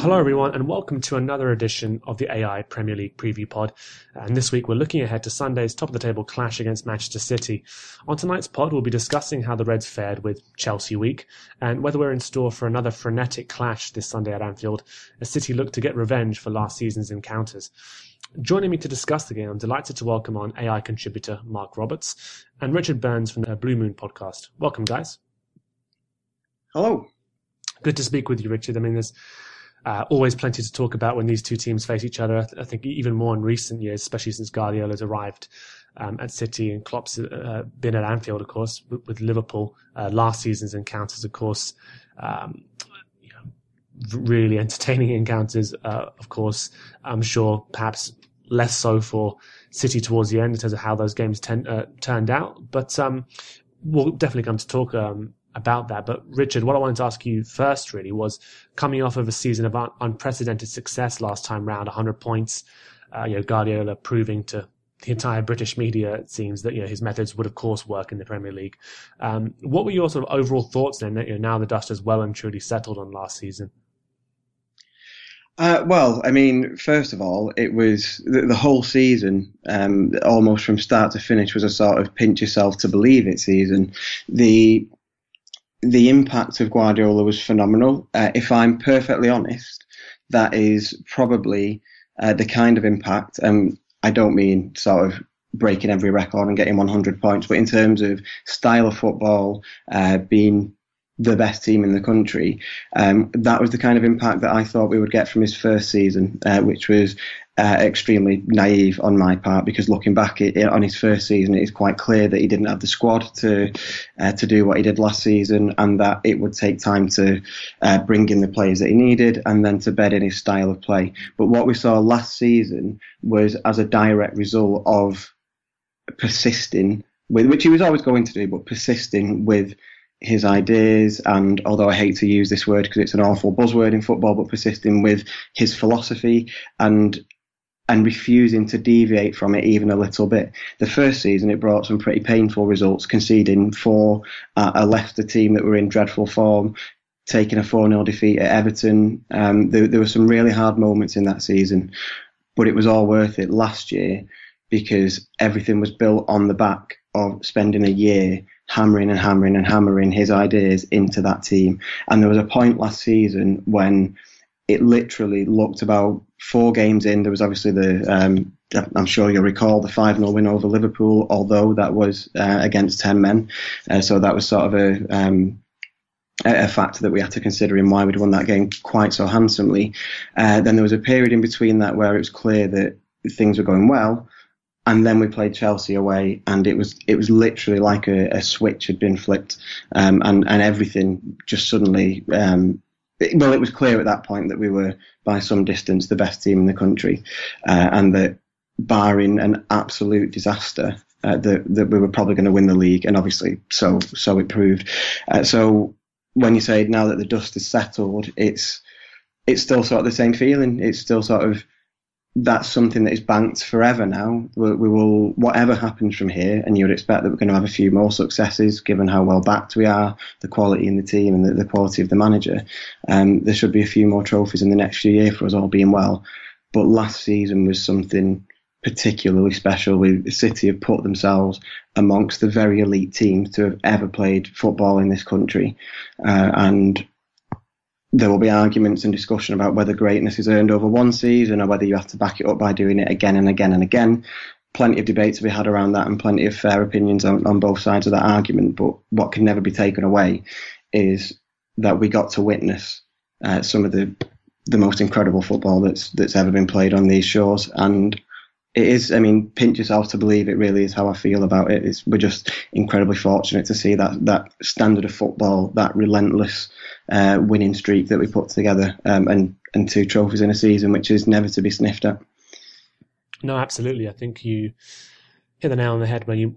Hello, everyone, and welcome to another edition of the AI Premier League Preview Pod. And this week, we're looking ahead to Sunday's top of the table clash against Manchester City. On tonight's pod, we'll be discussing how the Reds fared with Chelsea week and whether we're in store for another frenetic clash this Sunday at Anfield as City look to get revenge for last season's encounters. Joining me to discuss the game, I'm delighted to welcome on AI contributor Mark Roberts and Richard Burns from the Blue Moon podcast. Welcome, guys. Hello. Good to speak with you, Richard. I mean, there's uh, always plenty to talk about when these two teams face each other. I, think even more in recent years, especially since Guardiola's arrived um, at City and Klopp's uh, been at Anfield, of course, with, with Liverpool. Uh, last season's encounters, of course, um, you know, really entertaining encounters. Uh, of course, I'm sure perhaps less so for City towards the end in terms of how those games ten, uh, turned out. But um, we'll definitely come to talk um, about that. But Richard, what I wanted to ask you first really was coming off of a season of un- unprecedented success last time round, 100 points, uh, you know, Guardiola proving to the entire British media, it seems that you know his methods would of course work in the Premier League. Um, what were your sort of overall thoughts then? That you know, now the dust has well and truly settled on last season. Uh, well, I mean, first of all, it was the, the whole season, um, almost from start to finish, was a sort of pinch yourself to believe it season. The the impact of Guardiola was phenomenal. Uh, if I'm perfectly honest, that is probably uh, the kind of impact. Um, I don't mean sort of breaking every record and getting 100 points, but in terms of style of football, uh, being the best team in the country. Um, that was the kind of impact that I thought we would get from his first season, uh, which was uh, extremely naive on my part because looking back it, on his first season, it is quite clear that he didn't have the squad to uh, to do what he did last season, and that it would take time to uh, bring in the players that he needed and then to bed in his style of play. But what we saw last season was as a direct result of persisting with which he was always going to do, but persisting with his ideas and although I hate to use this word because it's an awful buzzword in football, but persisting with his philosophy and and refusing to deviate from it even a little bit. The first season, it brought some pretty painful results, conceding four at a Leicester team that were in dreadful form, taking a 4 0 defeat at Everton. Um, there, there were some really hard moments in that season, but it was all worth it last year because everything was built on the back of spending a year hammering and hammering and hammering his ideas into that team. And there was a point last season when it literally looked about four games in. There was obviously the, um, I'm sure you'll recall the 5 0 win over Liverpool, although that was uh, against 10 men. Uh, so that was sort of a, um, a factor that we had to consider in why we'd won that game quite so handsomely. Uh, then there was a period in between that where it was clear that things were going well. And then we played Chelsea away, and it was it was literally like a, a switch had been flipped, um, and and everything just suddenly um, well, it was clear at that point that we were by some distance the best team in the country, uh, and that barring an absolute disaster, uh, that that we were probably going to win the league, and obviously so so it proved. Uh, so when you say now that the dust is settled, it's it's still sort of the same feeling. It's still sort of that's something that is banked forever now. We, we, will, whatever happens from here, and you would expect that we're going to have a few more successes given how well backed we are, the quality in the team, and the, the quality of the manager. Um, there should be a few more trophies in the next few years for us all being well. But last season was something particularly special. With City have put themselves amongst the very elite teams to have ever played football in this country, uh, and there will be arguments and discussion about whether greatness is earned over one season or whether you have to back it up by doing it again and again and again. Plenty of debates to be had around that and plenty of fair opinions on, on both sides of that argument. But what can never be taken away is that we got to witness uh, some of the the most incredible football that's that's ever been played on these shores. And it is, I mean, pinch yourself to believe it really is how I feel about it. It's, we're just incredibly fortunate to see that that standard of football, that relentless uh, winning streak that we put together, um, and and two trophies in a season, which is never to be sniffed at. No, absolutely. I think you hit the nail on the head when you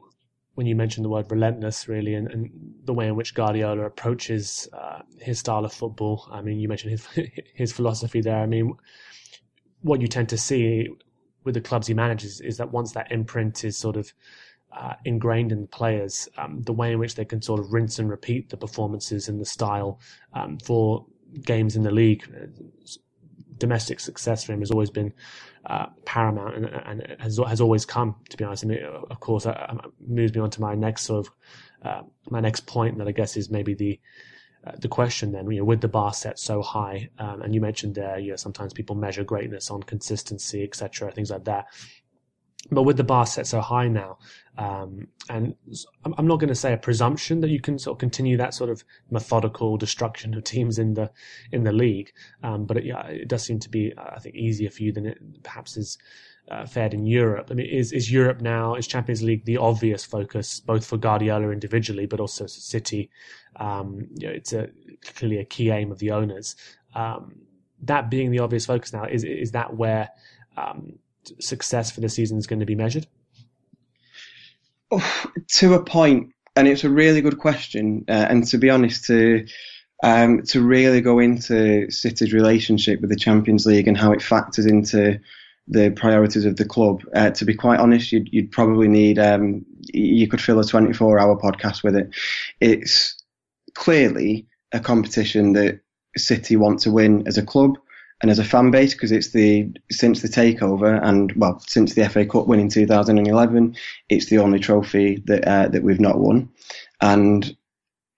when you mentioned the word relentless, really, and, and the way in which Guardiola approaches uh, his style of football. I mean, you mentioned his his philosophy there. I mean, what you tend to see with the clubs he manages is that once that imprint is sort of uh, ingrained in the players, um, the way in which they can sort of rinse and repeat the performances and the style um, for games in the league. Domestic success for him has always been uh, paramount and, and has has always come. To be honest, I mean, of course, that uh, moves me on to my next sort of uh, my next point that I guess is maybe the uh, the question then, you know, with the bar set so high, um, and you mentioned there, you know, sometimes people measure greatness on consistency, etc., things like that. But with the bar set so high now, um, and I'm not going to say a presumption that you can sort of continue that sort of methodical destruction of teams in the in the league, um, but it, yeah, it does seem to be, I think, easier for you than it perhaps is uh, fared in Europe. I mean, is is Europe now is Champions League the obvious focus both for Guardiola individually, but also City? Um, you know, it's a clearly a key aim of the owners. Um, that being the obvious focus now, is is that where um, success for the season is going to be measured? Oh, to a point, and it's a really good question. Uh, and to be honest, to um, to really go into City's relationship with the Champions League and how it factors into the priorities of the club. Uh, to be quite honest, you'd, you'd probably need um, you could fill a 24 hour podcast with it. It's clearly a competition that City want to win as a club and as a fan base because it's the since the takeover and well since the FA Cup win in 2011, it's the only trophy that uh, that we've not won, and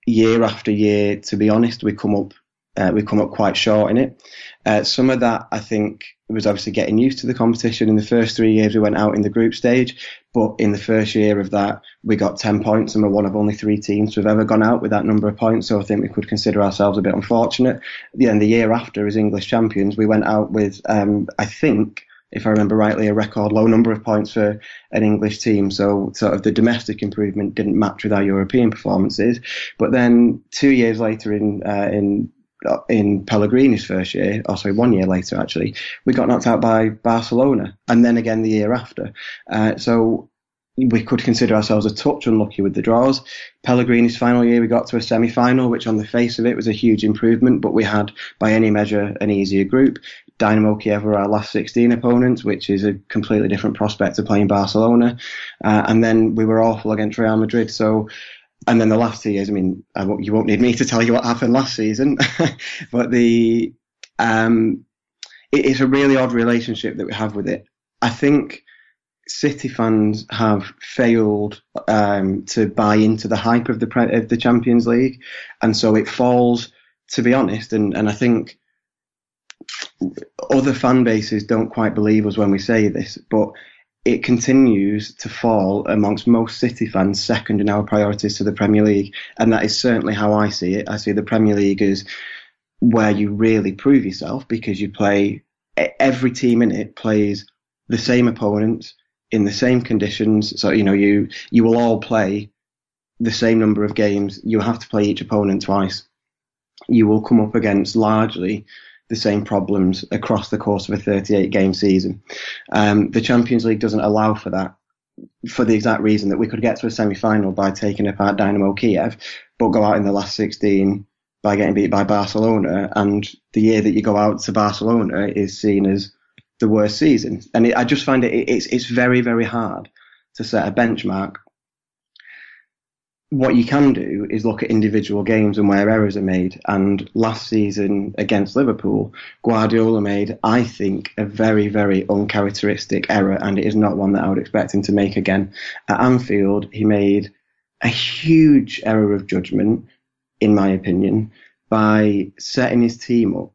year after year, to be honest, we come up uh, we come up quite short in it. Uh, some of that, I think, was obviously getting used to the competition. In the first three years, we went out in the group stage, but in the first year of that, we got 10 points and we're one of only three teams who've ever gone out with that number of points. So I think we could consider ourselves a bit unfortunate. Yeah, and the year after, as English champions, we went out with, um, I think, if I remember rightly, a record low number of points for an English team. So sort of the domestic improvement didn't match with our European performances. But then two years later in uh, in in Pellegrini's first year, or sorry, one year later actually, we got knocked out by Barcelona, and then again the year after. Uh, so we could consider ourselves a touch unlucky with the draws. Pellegrini's final year, we got to a semi-final, which on the face of it was a huge improvement, but we had, by any measure, an easier group. Dynamo Kiev were our last 16 opponents, which is a completely different prospect to playing Barcelona. Uh, and then we were awful against Real Madrid. So and then the last two years, I mean, I won't, you won't need me to tell you what happened last season, but the um, it is a really odd relationship that we have with it. I think City fans have failed um, to buy into the hype of the of the Champions League, and so it falls. To be honest, and, and I think other fan bases don't quite believe us when we say this, but it continues to fall amongst most City fans second in our priorities to the Premier League. And that is certainly how I see it. I see the Premier League as where you really prove yourself because you play, every team in it plays the same opponents in the same conditions. So, you know, you, you will all play the same number of games. You have to play each opponent twice. You will come up against largely the same problems across the course of a 38 game season. Um, the Champions League doesn't allow for that for the exact reason that we could get to a semi final by taking apart Dynamo Kiev, but go out in the last 16 by getting beat by Barcelona. And the year that you go out to Barcelona is seen as the worst season. And it, I just find it, it's, it's very, very hard to set a benchmark what you can do is look at individual games and where errors are made. And last season against Liverpool, Guardiola made, I think, a very, very uncharacteristic error, and it is not one that I would expect him to make again. At Anfield, he made a huge error of judgment, in my opinion, by setting his team up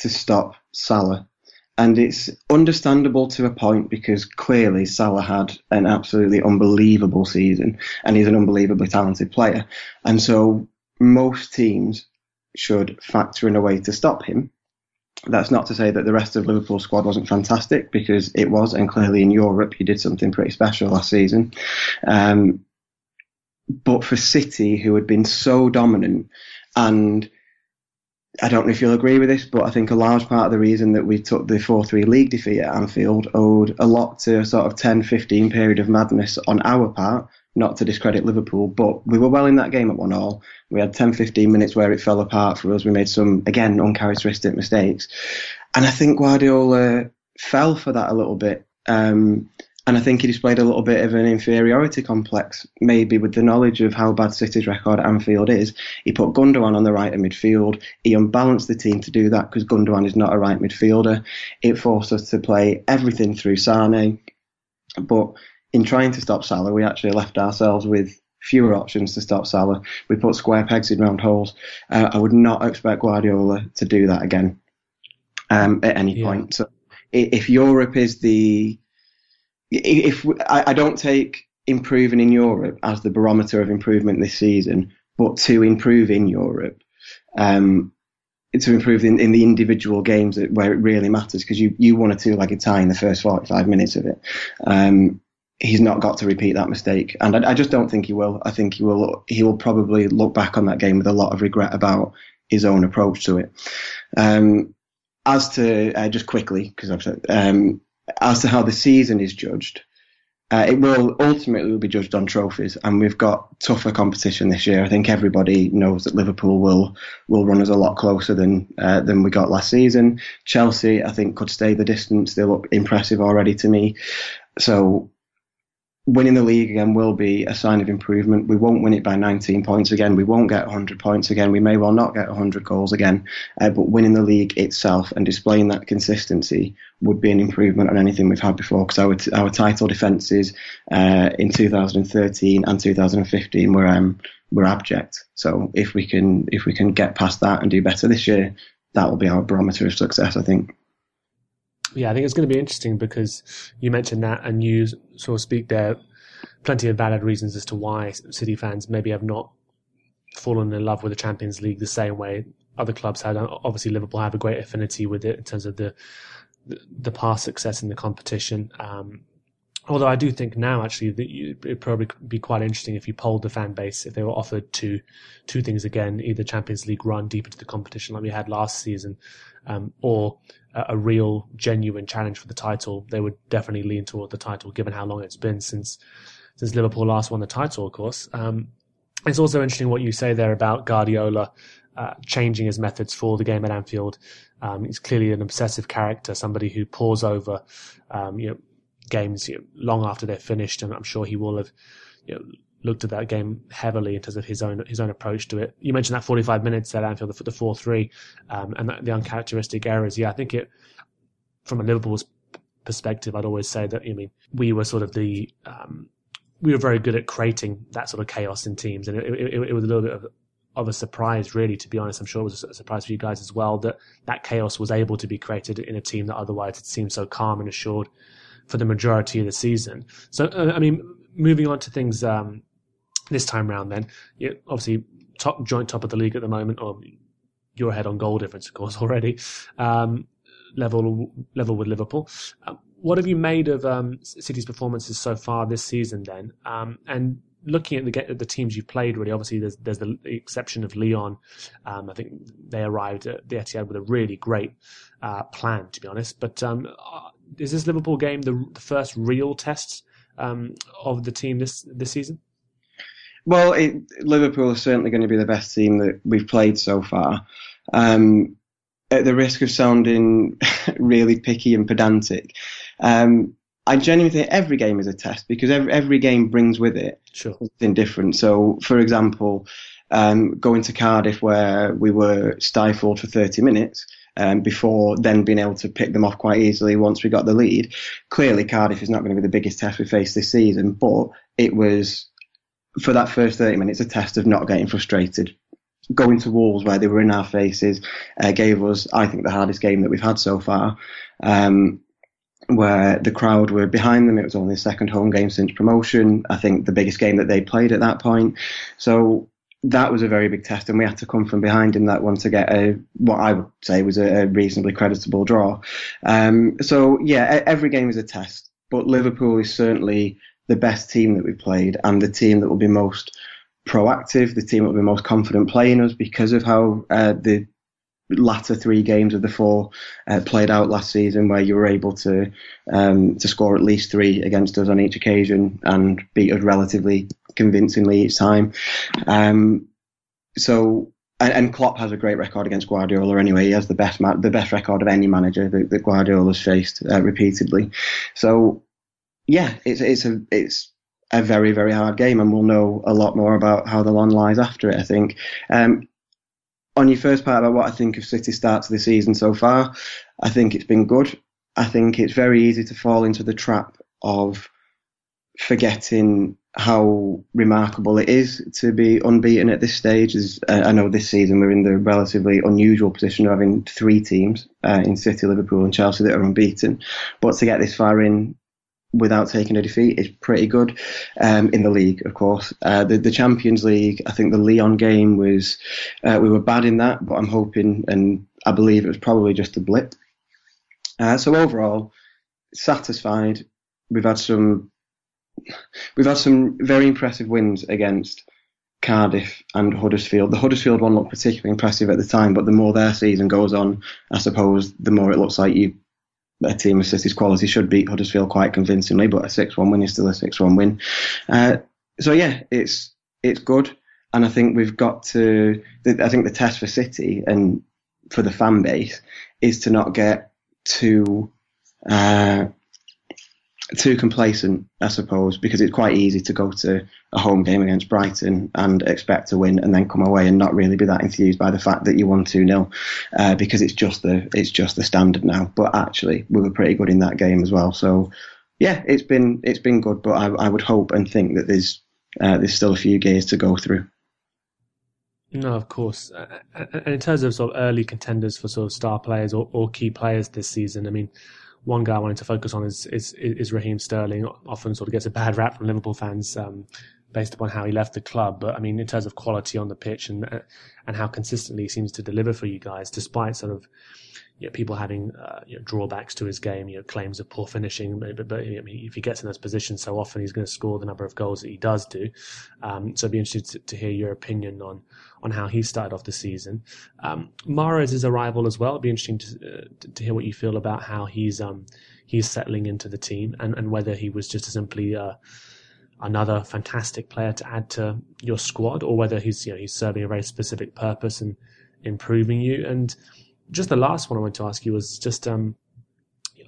to stop Salah and it's understandable to a point because clearly Salah had an absolutely unbelievable season and he's an unbelievably talented player. And so most teams should factor in a way to stop him. That's not to say that the rest of Liverpool's squad wasn't fantastic because it was, and clearly in Europe he did something pretty special last season. Um, but for City, who had been so dominant and I don't know if you'll agree with this, but I think a large part of the reason that we took the 4 3 league defeat at Anfield owed a lot to a sort of 10 15 period of madness on our part not to discredit Liverpool, but we were well in that game at one all. We had 10, 15 minutes where it fell apart for us. We made some, again, uncharacteristic mistakes. And I think Guardiola fell for that a little bit. Um, and I think he displayed a little bit of an inferiority complex, maybe with the knowledge of how bad City's record at Anfield is. He put Gundogan on the right of midfield. He unbalanced the team to do that because Gundogan is not a right midfielder. It forced us to play everything through Sane. But in trying to stop Salah, we actually left ourselves with fewer options to stop Salah. We put square pegs in round holes. Uh, I would not expect Guardiola to do that again um, at any yeah. point. So if Europe is the if I, I don't take improving in Europe as the barometer of improvement this season, but to improve in Europe, um, to improve in, in the individual games where it really matters because you, you won a two legged tie in the first 45 minutes of it. Um, he's not got to repeat that mistake. And I, I, just don't think he will. I think he will, he will probably look back on that game with a lot of regret about his own approach to it. Um, as to, uh, just quickly, because I've said, um, as to how the season is judged, uh, it will ultimately will be judged on trophies, and we've got tougher competition this year. I think everybody knows that Liverpool will will run us a lot closer than uh, than we got last season. Chelsea, I think, could stay the distance. They look impressive already to me. So winning the league again will be a sign of improvement. We won't win it by 19 points again. We won't get 100 points again. We may well not get 100 goals again. Uh, but winning the league itself and displaying that consistency would be an improvement on anything we've had before. Because our our title defences uh, in 2013 and 2015 were um, were abject. So if we can if we can get past that and do better this year, that will be our barometer of success. I think yeah, I think it's going to be interesting because you mentioned that and you sort of speak there plenty of valid reasons as to why City fans maybe have not fallen in love with the Champions League the same way other clubs had. Obviously, Liverpool have a great affinity with it in terms of the the past success in the competition. Um, although I do think now actually that it'd probably be quite interesting if you polled the fan base if they were offered two two things again, either Champions League run deep into the competition like we had last season, um, or a, real genuine challenge for the title. They would definitely lean toward the title, given how long it's been since since Liverpool last won the title. Of course, um, it's also interesting what you say there about Guardiola. Uh, changing his methods for the game at Anfield. Um, he's clearly an obsessive character, somebody who pores over, um, you know, games you know, long after they're finished, and I'm sure he will have you know, looked at that game heavily in terms of his own his own approach to it. You mentioned that 45 minutes at Anfield, the, the 4-3, um, and that, the uncharacteristic errors. Yeah, I think it from a Liverpool's perspective, I'd always say that I mean we were sort of the um, we were very good at creating that sort of chaos in teams, and it, it, it was a little bit of of a surprise, really, to be honest. I'm sure it was a surprise for you guys as well that that chaos was able to be created in a team that otherwise had seemed so calm and assured for the majority of the season. So, uh, I mean, moving on to things um, this time round, then you obviously top joint top of the league at the moment, or you're ahead on goal difference, of course, already. Um, level level with Liverpool. Um, what have you made of um, City's performances so far this season? Then, um, and looking at the the teams you've played, really, obviously there's there's the exception of Lyon. Um, I think they arrived at the Etihad with a really great uh, plan, to be honest. But um, uh, is this Liverpool game the, the first real test of the team this this season? Well, it, Liverpool is certainly going to be the best team that we've played so far. Um, at the risk of sounding really picky and pedantic, um, I genuinely think every game is a test because every, every game brings with it sure. something different. So, for example, um, going to Cardiff where we were stifled for 30 minutes um, before then being able to pick them off quite easily once we got the lead. Clearly, Cardiff is not going to be the biggest test we face this season, but it was for that first 30 minutes a test of not getting frustrated. Going to Wolves where they were in our faces uh, gave us, I think, the hardest game that we've had so far. Um, where the crowd were behind them. It was only the second home game since promotion. I think the biggest game that they played at that point. So that was a very big test, and we had to come from behind in that one to get a what I would say was a, reasonably creditable draw. Um, so yeah, every game is a test, but Liverpool is certainly the best team that we played and the team that will be most proactive, the team that will be most confident playing us because of how uh, the latter three games of the four uh, played out last season, where you were able to um, to score at least three against us on each occasion and beat us relatively convincingly each time. Um, so and, and, Klopp has a great record against Guardiola anyway. He has the best ma- the best record of any manager that, that Guardiola's faced uh, repeatedly. So yeah, it's it's a it's a very very hard game, and we'll know a lot more about how the land lies after it. I think. Um, on your first part about what I think of City's start to the season so far, I think it's been good. I think it's very easy to fall into the trap of forgetting how remarkable it is to be unbeaten at this stage. As uh, I know this season we're in the relatively unusual position of having three teams uh, in City, Liverpool, and Chelsea that are unbeaten, but to get this far in without taking a defeat is pretty good um, in the league, of course. Uh, the, the, Champions League, I think the Lyon game was, uh, we were bad in that, but I'm hoping and I believe it was probably just a blip. Uh, so overall, satisfied. We've had some, we've had some very impressive wins against Cardiff and Huddersfield. The Huddersfield one looked particularly impressive at the time, but the more their season goes on, I suppose, the more it looks like you a team of City's quality should beat Huddersfield quite convincingly, but a six-one win is still a six-one win. Uh, so yeah, it's it's good, and I think we've got to. I think the test for City and for the fan base is to not get too uh, too complacent, I suppose, because it's quite easy to go to a home game against Brighton and expect to win, and then come away and not really be that enthused by the fact that you won two 0 uh, because it's just the it's just the standard now. But actually, we were pretty good in that game as well. So yeah, it's been it's been good, but I, I would hope and think that there's uh, there's still a few gears to go through. No, of course. And in terms of sort of early contenders for sort of star players or, or key players this season, I mean, one guy I wanted to focus on is is, is Raheem Sterling. Often sort of gets a bad rap from Liverpool fans um, based upon how he left the club. But I mean, in terms of quality on the pitch and uh, and how consistently he seems to deliver for you guys, despite sort of you know, people having uh, you know, drawbacks to his game, you know, claims of poor finishing. But, but if he gets in those positions so often, he's going to score the number of goals that he does do. Um, so I'd be interested to, to, hear your opinion on on how he started off the season. Um, arrival as well. It'd be interesting to, uh, to, to hear what you feel about how he's um, he's settling into the team and, and whether he was just simply uh, another fantastic player to add to your squad, or whether he's you know he's serving a very specific purpose and improving you. And just the last one I want to ask you was just um,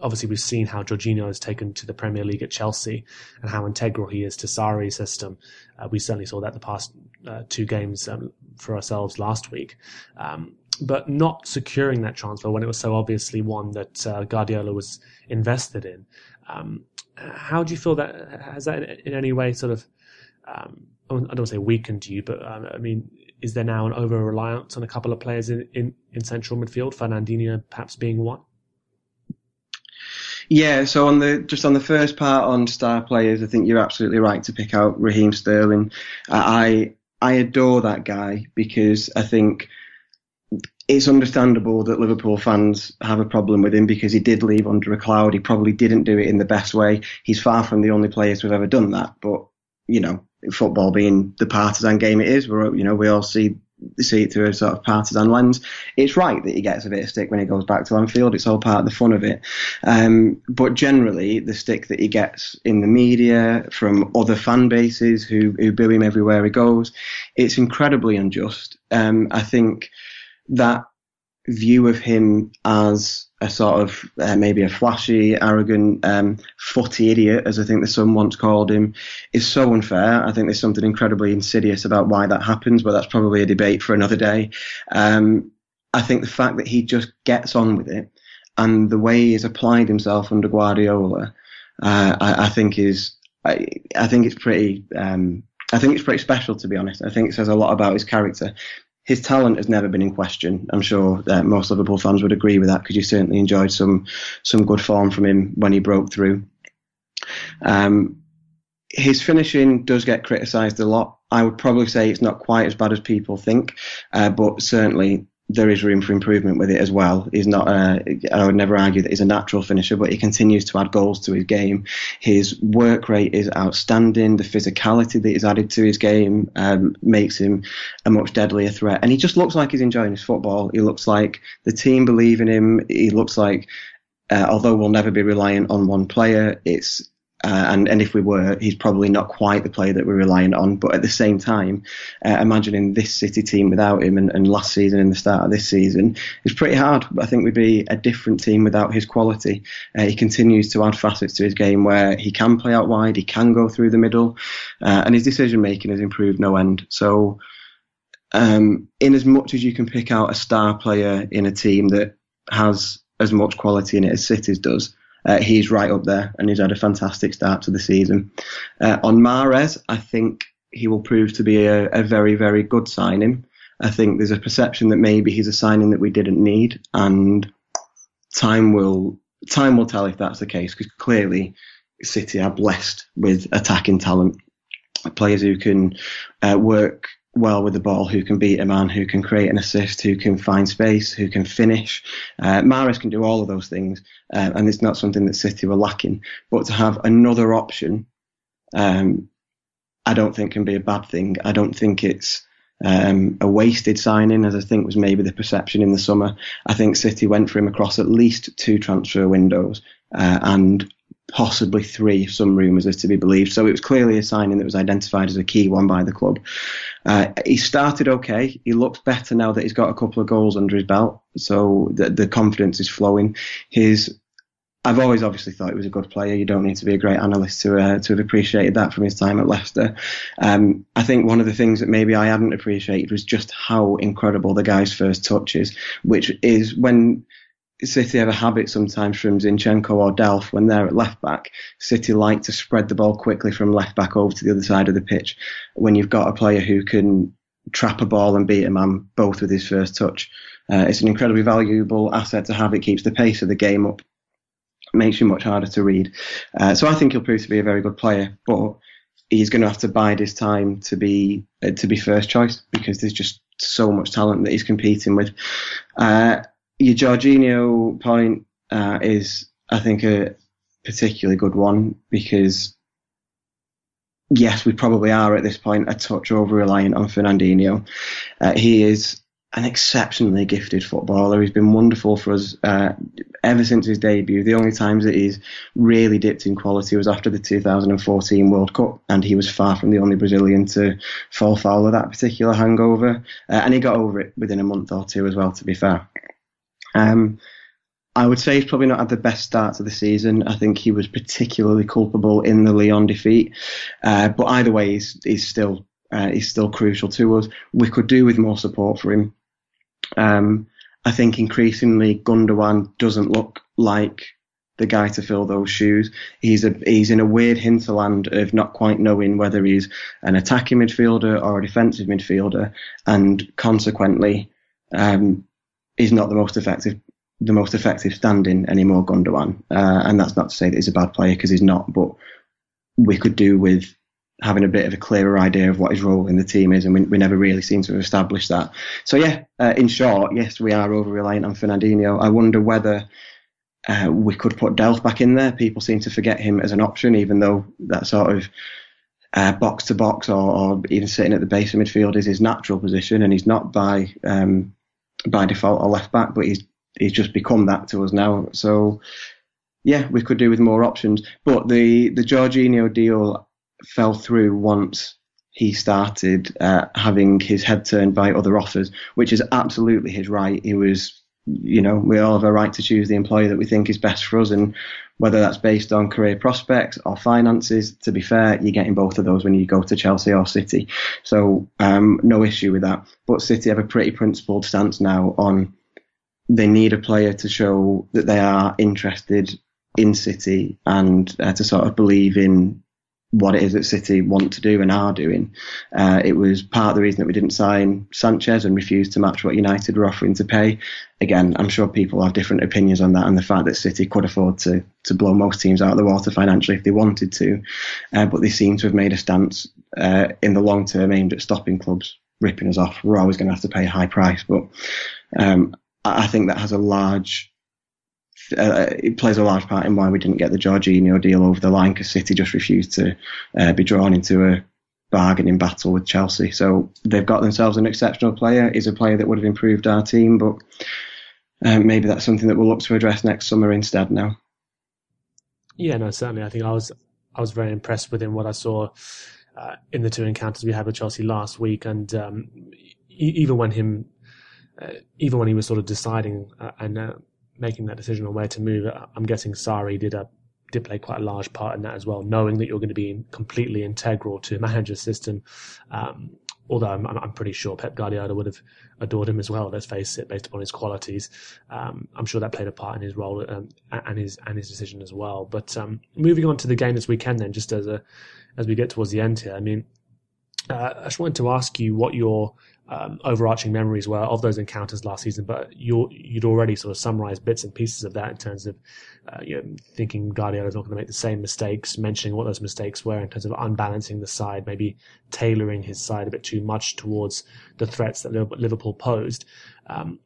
obviously we've seen how Jorginho has taken to the Premier League at Chelsea and how integral he is to Sarri's system. Uh, we certainly saw that the past uh, two games um, for ourselves last week. Um, but not securing that transfer when it was so obviously one that uh, Guardiola was invested in. Um, how do you feel that has that in any way sort of um, I don't want to say weakened you, but um, I mean, is there now an over reliance on a couple of players in, in, in central midfield, Fernandinho perhaps being one? Yeah, so on the just on the first part on star players, I think you're absolutely right to pick out Raheem Sterling. I I adore that guy because I think it's understandable that Liverpool fans have a problem with him because he did leave under a cloud. He probably didn't do it in the best way. He's far from the only players who've ever done that, but you know, football being the partisan game it is, we're you know we all see see it through a sort of partisan lens. It's right that he gets a bit of stick when he goes back to Anfield. It's all part of the fun of it. Um, but generally, the stick that he gets in the media from other fan bases who who boo him everywhere he goes, it's incredibly unjust. Um, I think that view of him as a sort of uh, maybe a flashy, arrogant, um, footy idiot, as I think the Sun once called him, is so unfair. I think there's something incredibly insidious about why that happens, but that's probably a debate for another day. Um, I think the fact that he just gets on with it and the way he's applied himself under Guardiola, uh, I, I, think is, I, I think it's pretty, um, I think it's pretty special to be honest. I think it says a lot about his character his talent has never been in question. I'm sure that most Liverpool fans would agree with that because you certainly enjoyed some some good form from him when he broke through. Um, his finishing does get criticised a lot. I would probably say it's not quite as bad as people think, uh, but certainly there is room for improvement with it as well. He's not, uh, I would never argue that he's a natural finisher, but he continues to add goals to his game. His work rate is outstanding. The physicality that he's added to his game um, makes him a much deadlier threat. And he just looks like he's enjoying his football. He looks like the team believe in him. He looks like, uh, although we'll never be reliant on one player, it's Uh, and, and if we were, he's probably not quite the player that we're reliant on. But at the same time, uh, imagining this City team without him and, and last season and the start of this season is pretty hard. I think we'd be a different team without his quality. Uh, he continues to add facets to his game where he can play out wide, he can go through the middle, uh, and his decision making has improved no end. So, um, in as much as you can pick out a star player in a team that has as much quality in it as City's does, uh, he's right up there, and he's had a fantastic start to the season. Uh, on Mahrez, I think he will prove to be a, a, very, very good signing. I think there's a perception that maybe he's a signing that we didn't need, and time will time will tell if that's the case. Because clearly, City are blessed with attacking talent, players who can uh, work well with the ball, who can beat a man, who can create an assist, who can find space, who can finish. Uh, Mahrez can do all of those things, uh, and it's not something that City were lacking. But to have another option, um, I don't think can be a bad thing. I don't think it's um, a wasted signing, as I think was maybe the perception in the summer. I think City went for him across at least two transfer windows, uh, and possibly three, if some rumours are to be believed. So it was clearly a signing that was identified as a key one by the club. Uh, he started okay. He looks better now that he's got a couple of goals under his belt. So the, the confidence is flowing. His I've always obviously thought he was a good player. You don't need to be a great analyst to uh, to have appreciated that from his time at Leicester. Um, I think one of the things that maybe I hadn't appreciated was just how incredible the guy's first touch is, which is when City have a habit sometimes from Zinchenko or Delph when they're at left back. City like to spread the ball quickly from left back over to the other side of the pitch. When you've got a player who can trap a ball and beat a man both with his first touch, uh, it's an incredibly valuable asset to have. It keeps the pace of the game up, makes you much harder to read. Uh, so I think he'll prove to be a very good player, but he's going to have to bide his time to be uh, to be first choice because there's just so much talent that he's competing with. Your Jorginho point uh, is, I think, a particularly good one because, yes, we probably are at this point a touch over reliant on Fernandinho. Uh, he is an exceptionally gifted footballer. He's been wonderful for us uh, ever since his debut. The only times that he's really dipped in quality was after the 2014 World Cup, and he was far from the only Brazilian to fall foul of that particular hangover. Uh, and he got over it within a month or two as well, to be fair. Um, I would say he's probably not had the best start to the season. I think he was particularly culpable in the Lyon defeat. Uh, but either way, he's, he's still uh, he's still crucial to us. We could do with more support for him. Um, I think increasingly Gundogan doesn't look like the guy to fill those shoes. He's a he's in a weird hinterland of not quite knowing whether he's an attacking midfielder or a defensive midfielder, and consequently, um, he's not the most effective the most effective standing anymore, Gundogan. Uh, and that's not to say that he's a bad player because he's not, but we could do with having a bit of a clearer idea of what his role in the team is, and we, we never really seem to have established that. So yeah, uh, in short, yes, we are over reliant on Fernandinho. I wonder whether uh, we could put Delph back in there. People seem to forget him as an option, even though that sort of box to box or, or, even sitting at the base of midfield is his natural position, and he's not by um, by default a left back, but he's he's just become that to us now. So yeah, we could do with more options. But the the Jorginho deal fell through once he started uh, having his head turned by other offers, which is absolutely his right. He was, you know, we all have a right to choose the employer that we think is best for us, and whether that's based on career prospects or finances. To be fair, you're getting both of those when you go to Chelsea or City. So um, no issue with that. But City have a pretty principled stance now on they need a player to show that they are interested in City and uh, to sort of believe in what it is that City want to do and are doing. Uh, it was part of the reason that we didn't sign Sanchez and refused to match what United were offering to pay. Again, I'm sure people have different opinions on that and the fact that City could afford to to blow most teams out of the water financially if they wanted to, uh, but they seem to have made a stance uh, in the long term aimed at stopping clubs ripping us off. We're always going to have to pay a high price, but um, I think that has a large uh, it plays a large part in why we didn't get the Jorginho deal over the line because City just refused to uh, be drawn into a bargaining battle with Chelsea. So they've got themselves an exceptional player. He's a player that would have improved our team, but um, maybe that's something that we'll look to address next summer instead now. Yeah, no, certainly. I think I was I was very impressed with him. What I saw uh, in the two encounters we had with Chelsea last week, and um, even when him, uh, even when he was sort of deciding uh, and uh, making that decision on where to move, I'm guessing Sarri did a did play quite a large part in that as well, knowing that you're going to be completely integral to manager's system. Um, although I'm, I'm, pretty sure Pep Guardiola would have adored him as well. Let's face it, based upon his qualities, um, I'm sure that played a part in his role um, and his and his decision as well. But um, moving on to the game this weekend, then, just as a as we get towards the end here, I mean, uh, I just wanted to ask you what your um, overarching memories were of those encounters last season, but you would already sort of summarized bits and pieces of that in terms of uh, you know, thinking Guardiola's not going to make the same mistakes, mentioning what those mistakes were in terms of unbalancing the side, maybe tailoring his side a bit too much towards the threats that Liverpool posed. Um,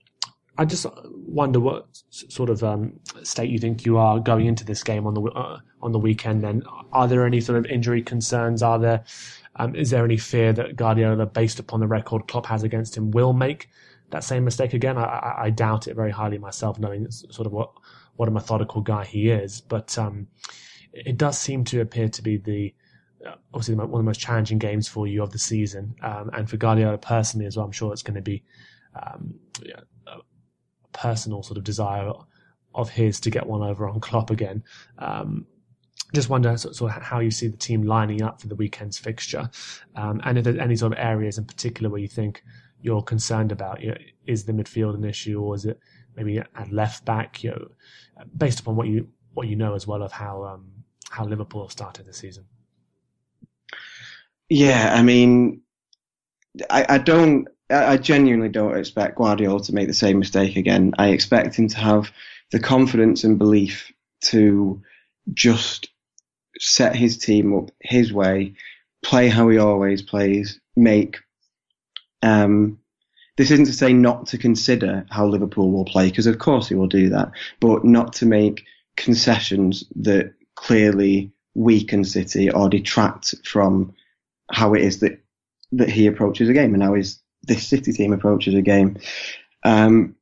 I just wonder what sort of um, state you think you are going into this game on the uh, on the weekend. Then, are there any sort of injury concerns? Are there um, is there any fear that Guardiola, based upon the record Klopp has against him, will make that same mistake again? I, I, I doubt it very highly myself, knowing sort of what, what a methodical guy he is. But um, it does seem to appear to be the uh, obviously one of the most challenging games for you of the season, um, and for Guardiola personally as well. I'm sure it's going to be um, yeah, a personal sort of desire of his to get one over on Klopp again. Um, just wonder sort of how you see the team lining up for the weekend's fixture, um, and if there's any sort of areas in particular where you think you're concerned about. You know, is the midfield an issue, or is it maybe at left back? You know, based upon what you what you know as well of how um, how Liverpool started the season. Yeah, I mean, I, I don't. I genuinely don't expect Guardiola to make the same mistake again. I expect him to have the confidence and belief to just set his team up his way, play how he always plays, make. Um, this isn't to say not to consider how Liverpool will play, because of course he will do that, but not to make concessions that clearly weaken City or detract from how it is that that he approaches a game and how his this City team approaches a game. Um,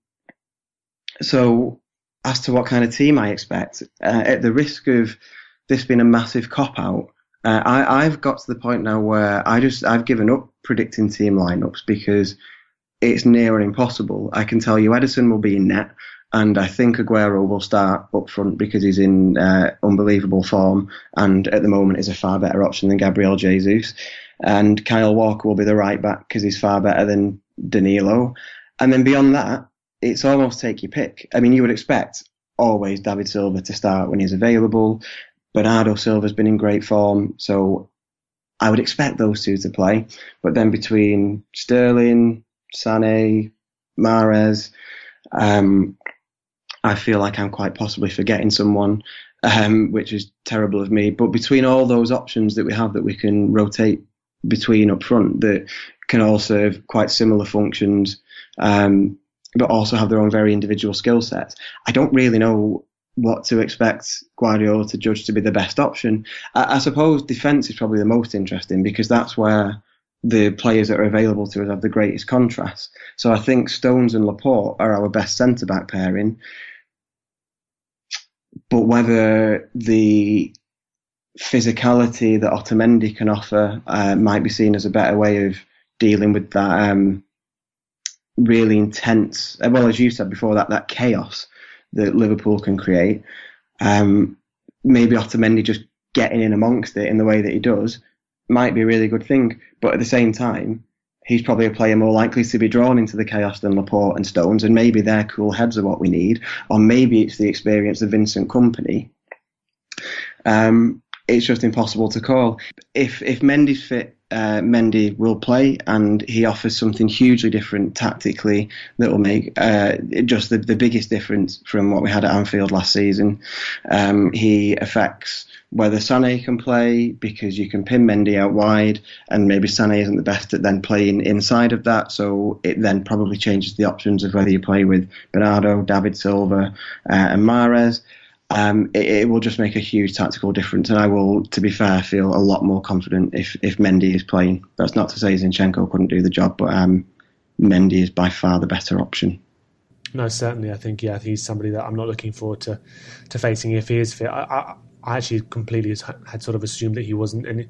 so, as to what kind of team I expect, uh, at the risk of this being a massive cop out. Uh, I, I've got to the point now where I just I've given up predicting team lineups because it's near impossible. I can tell you Ederson will be in net, and I think Aguero will start up front because he's in uh, unbelievable form, and at the moment is a far better option than Gabriel Jesus. And Kyle Walker will be the right back because he's far better than Danilo. And then beyond that, it's almost take your pick. I mean, you would expect always David Silva to start when he's available. Bernardo Silva's been in great form, so I would expect those two to play. But then between Sterling, Sané, Mahrez, um, I feel like I'm quite possibly forgetting someone, um, which is terrible of me. But between all those options that we have that we can rotate between up front that can all serve quite similar functions, um, but also have their own very individual skill sets, I don't really know what to expect Guardiola to judge to be the best option. I, I suppose defence is probably the most interesting because that's where the players that are available to us have the greatest contrast. So I think Stones and Laporte are our best centre back pairing. But whether the physicality that Otamendi can offer uh, might be seen as a better way of dealing with that um, really intense, well, as you said before, that that chaos that Liverpool can create. Um, maybe Otamendi just getting in amongst it in the way that he does might be a really good thing. But at the same time, he's probably a player more likely to be drawn into the chaos than Laporte and Stones, and maybe their cool heads are what we need, or maybe it's the experience of Vincent Kompany. Um, it's just impossible to call. If if Mendy's fit uh, Mendy will play, and he offers something hugely different tactically that will make uh, just the, the biggest difference from what we had at Anfield last season. Um, he affects whether Sané can play because you can pin Mendy out wide, and maybe Sané isn't the best at then playing inside of that, so it then probably changes the options of whether you play with Bernardo, David Silva, uh, and Mahrez um, it, it, will just make a huge tactical difference. And I will, to be fair, feel a lot more confident if, if Mendy is playing. That's not to say Zinchenko couldn't do the job, but um, Mendy is by far the better option. No, certainly. I think yeah, he's somebody that I'm not looking forward to to facing if he is fit. I, I, I actually completely had sort of assumed that he wasn't in,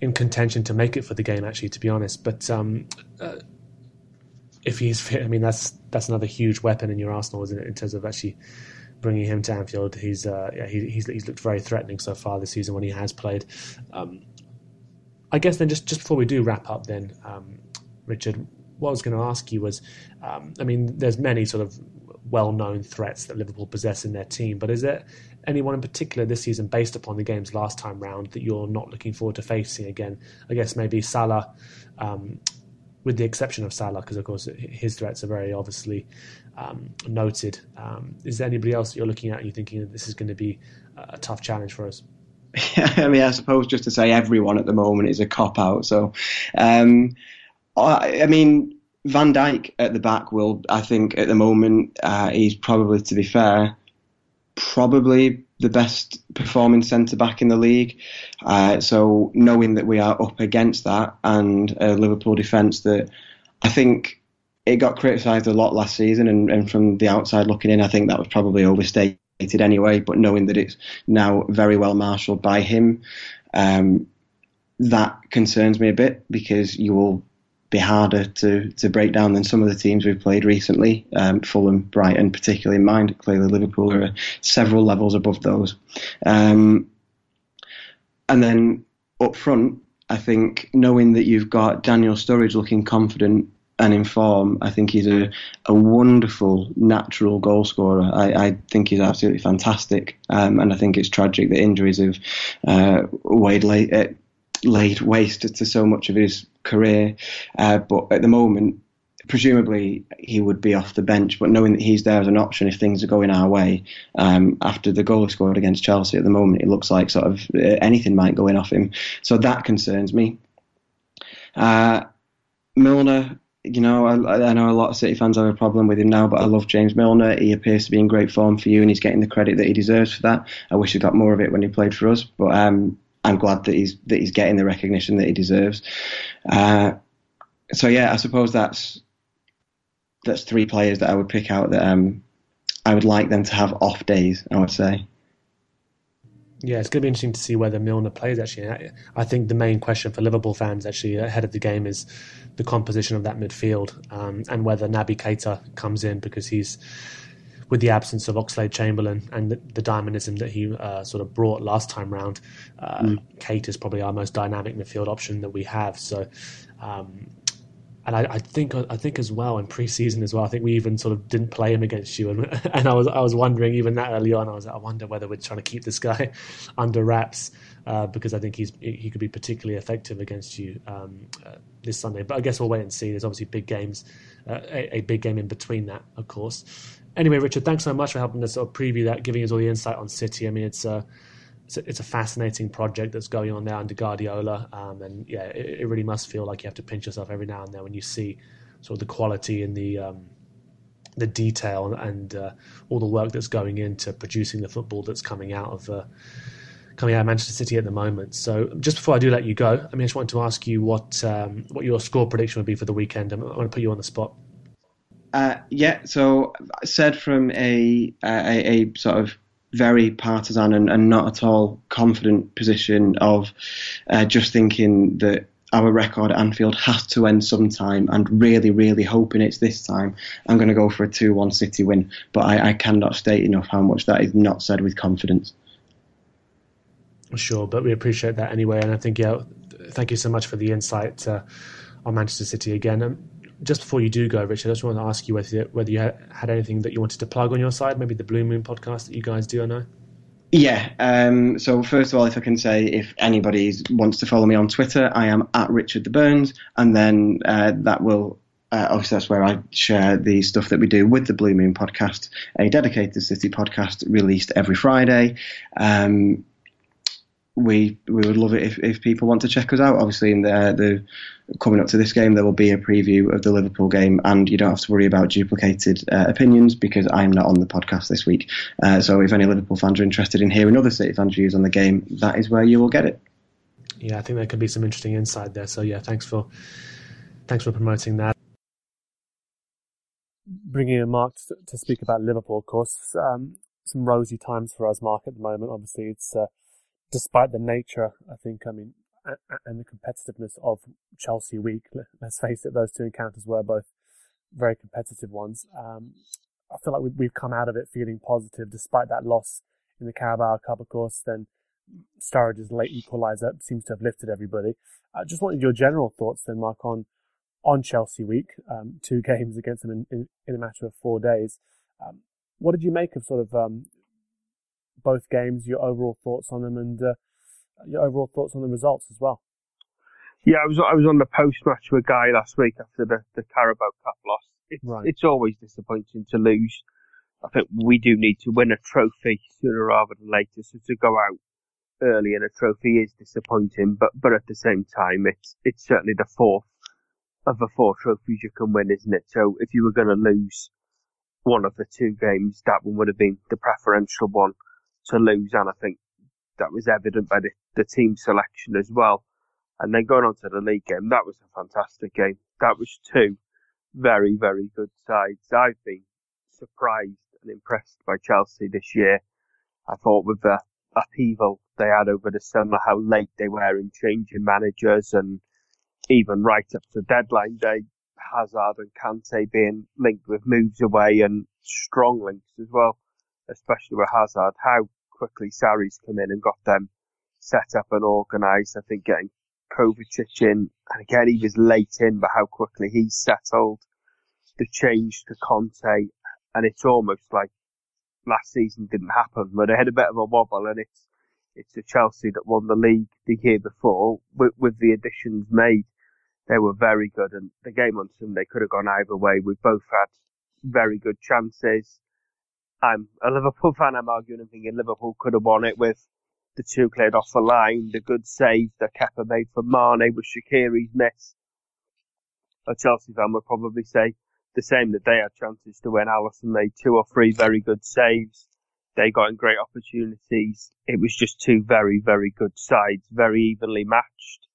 in contention to make it for the game. Actually, to be honest, but um, uh, if he's fit, I mean that's that's another huge weapon in your arsenal, isn't it? In terms of actually bringing him to Anfield, he's uh, yeah, he, he's he's looked very threatening so far this season when he has played. Um, I guess then just just before we do wrap up, then um, Richard, what I was going to ask you was, um, I mean, there's many sort of well-known threats that Liverpool possess in their team, but is there anyone in particular this season, based upon the games last time round, that you're not looking forward to facing again? I guess maybe Salah, um, with the exception of Salah, because of course his threats are very obviously um, noted. Um, is there anybody else that you're looking at and you're thinking that this is going to be a tough challenge for us? I mean, I suppose just to say everyone at the moment is a cop out. So, um, I, I, mean, Van Dijk at the back will, I think, at the moment, uh, he's probably, to be fair, probably the best performing centre back in the league. Uh, so, knowing that we are up against that and a Liverpool defence that I think it got criticised a lot last season, and, and from the outside looking in, I think that was probably overstated anyway, but knowing that it's now very well marshalled by him, um, that concerns me a bit because you will be harder to, to break down than some of the teams we've played recently. Um, Fulham, Brighton, particularly in mind. Clearly, Liverpool are several levels above those. Um, and then up front, I think knowing that you've got Daniel Sturridge looking confident and in form. I think he's a, a wonderful natural goal scorer. I, I think he's absolutely fantastic, um, and I think it's tragic that injuries have uh, weighed late, uh, laid waste to so much of his career. Uh, but at the moment, presumably he would be off the bench, but knowing that he's there as an option if things are going our way, um, after the goal scored against Chelsea at the moment, it looks like sort of uh, anything might go in off him. So that concerns me. Uh, Milner, you know, I, I, know a lot of City fans have a problem with him now, but I love James Milner. He appears to be in great form for you, and he's getting the credit that he deserves for that. I wish he got more of it when he played for us, but um, I'm glad that he's that he's getting the recognition that he deserves. Uh, so yeah, I suppose that's that's three players that I would pick out that um, I would like them to have off days. I would say. Yeah, it's going to be interesting to see whether Milner plays. Actually, I think the main question for Liverpool fans actually ahead of the game is the composition of that midfield um, and whether Naby Keita comes in because he's with the absence of Oxlade Chamberlain and the, the dynamism that he uh, sort of brought last time round. Uh, mm. Keita is probably our most dynamic midfield option that we have. So um, and I, I, think I think as well in preseason as well. I think we even sort of didn't play him against you, and, and I was I was wondering even that early on. I was I wonder whether we're trying to keep this guy under wraps uh, because I think he's he could be particularly effective against you um, uh, this Sunday. But I guess we'll wait and see. There's obviously big games, uh, a, a, big game in between that, of course. Anyway, Richard, thanks so much for helping us sort of preview that, giving us all the insight on City. I mean, it's uh, it's a, it's a, fascinating project that's going on there under Guardiola. Um, and yeah, it, it, really must feel like you have to pinch yourself every now and then when you see sort of the quality and the um, the detail and uh, all the work that's going into producing the football that's coming out of uh, coming out of Manchester City at the moment. So just before I do let you go, I mean, I just wanted to ask you what um, what your score prediction would be for the weekend. I'm, I want to put you on the spot. Uh, yeah, so said from a, a, a sort of very partisan and, and not at all confident position of uh, just thinking that our record at Anfield has to end sometime and really, really hoping it's this time. I'm going to go for a 2 1 City win, but I, I cannot state enough how much that is not said with confidence. Sure, but we appreciate that anyway. And I think, yeah, thank you so much for the insight uh, on Manchester City again. Um, just before you do go, Richard, I just want to ask you whether whether you had anything that you wanted to plug on your side, maybe the Blue Moon podcast that you guys do. I know. Yeah. Um, so first of all, if I can say, if anybody wants to follow me on Twitter, I am at Richard the Burns, and then uh, that will. Uh, obviously, that's where I share the stuff that we do with the Blue Moon podcast, a dedicated city podcast released every Friday. Um, we we would love it if, if people want to check us out. Obviously, in the, the coming up to this game, there will be a preview of the Liverpool game, and you don't have to worry about duplicated uh, opinions because I'm not on the podcast this week. Uh, so, if any Liverpool fans are interested in hearing other City fans' views on the game, that is where you will get it. Yeah, I think there could be some interesting insight there. So, yeah, thanks for thanks for promoting that. Bringing in Mark to speak about Liverpool, of course. Um, some rosy times for us, Mark, at the moment. Obviously, it's uh, despite the nature, I think, I mean, and the competitiveness of Chelsea week. Let's face it, those two encounters were both very competitive ones. Um, I feel like we've come out of it feeling positive despite that loss in the Carabao Cup, of course. Then Sturridge's late equaliser seems to have lifted everybody. I just wanted your general thoughts then, Mark, on on Chelsea week, um, two games against them in, in, in, a matter of four days. Um, what did you make of sort of um, both games, your overall thoughts on them, and uh, your overall thoughts on the results as well? Yeah, I was I was on the post match with Guy last week after the, the Carabao Cup loss. It's, right. it's always disappointing to lose. I think we do need to win a trophy sooner rather than later. So to go out early in a trophy is disappointing, but but at the same time, it's it's certainly the fourth of the four trophies you can win, isn't it? So if you were going to lose one of the two games, that one would have been the preferential one to lose, and I think that was evident by the, the team selection as well. And then going on to the league game, that was a fantastic game. That was two very, very good sides. I've been surprised and impressed by Chelsea this year. I thought with the upheaval they had over the summer, how late they were in changing managers and even right up to deadline day, Hazard and Kante being linked with moves away and strong links as well, especially with Hazard. How quickly Sarri's come in and got them set up and organised. I think getting Kovacic in, and again he was late in, but how quickly he settled. The change to Conte, and it's almost like last season didn't happen, but they had a bit of a wobble, and it's it's the Chelsea that won the league the year before with, with the additions made. They were very good, and the game on Sunday could have gone either way. We both had very good chances. I'm a Liverpool fan. I'm arguing and thinking Liverpool could have won it with the two cleared off the line, the good save that Kepa made for Mane with Shaqiri's miss. A Chelsea fan would probably say the same that they had chances to win. Alisson made two or three very good saves. They got in great opportunities. It was just two very, very good sides, very evenly matched,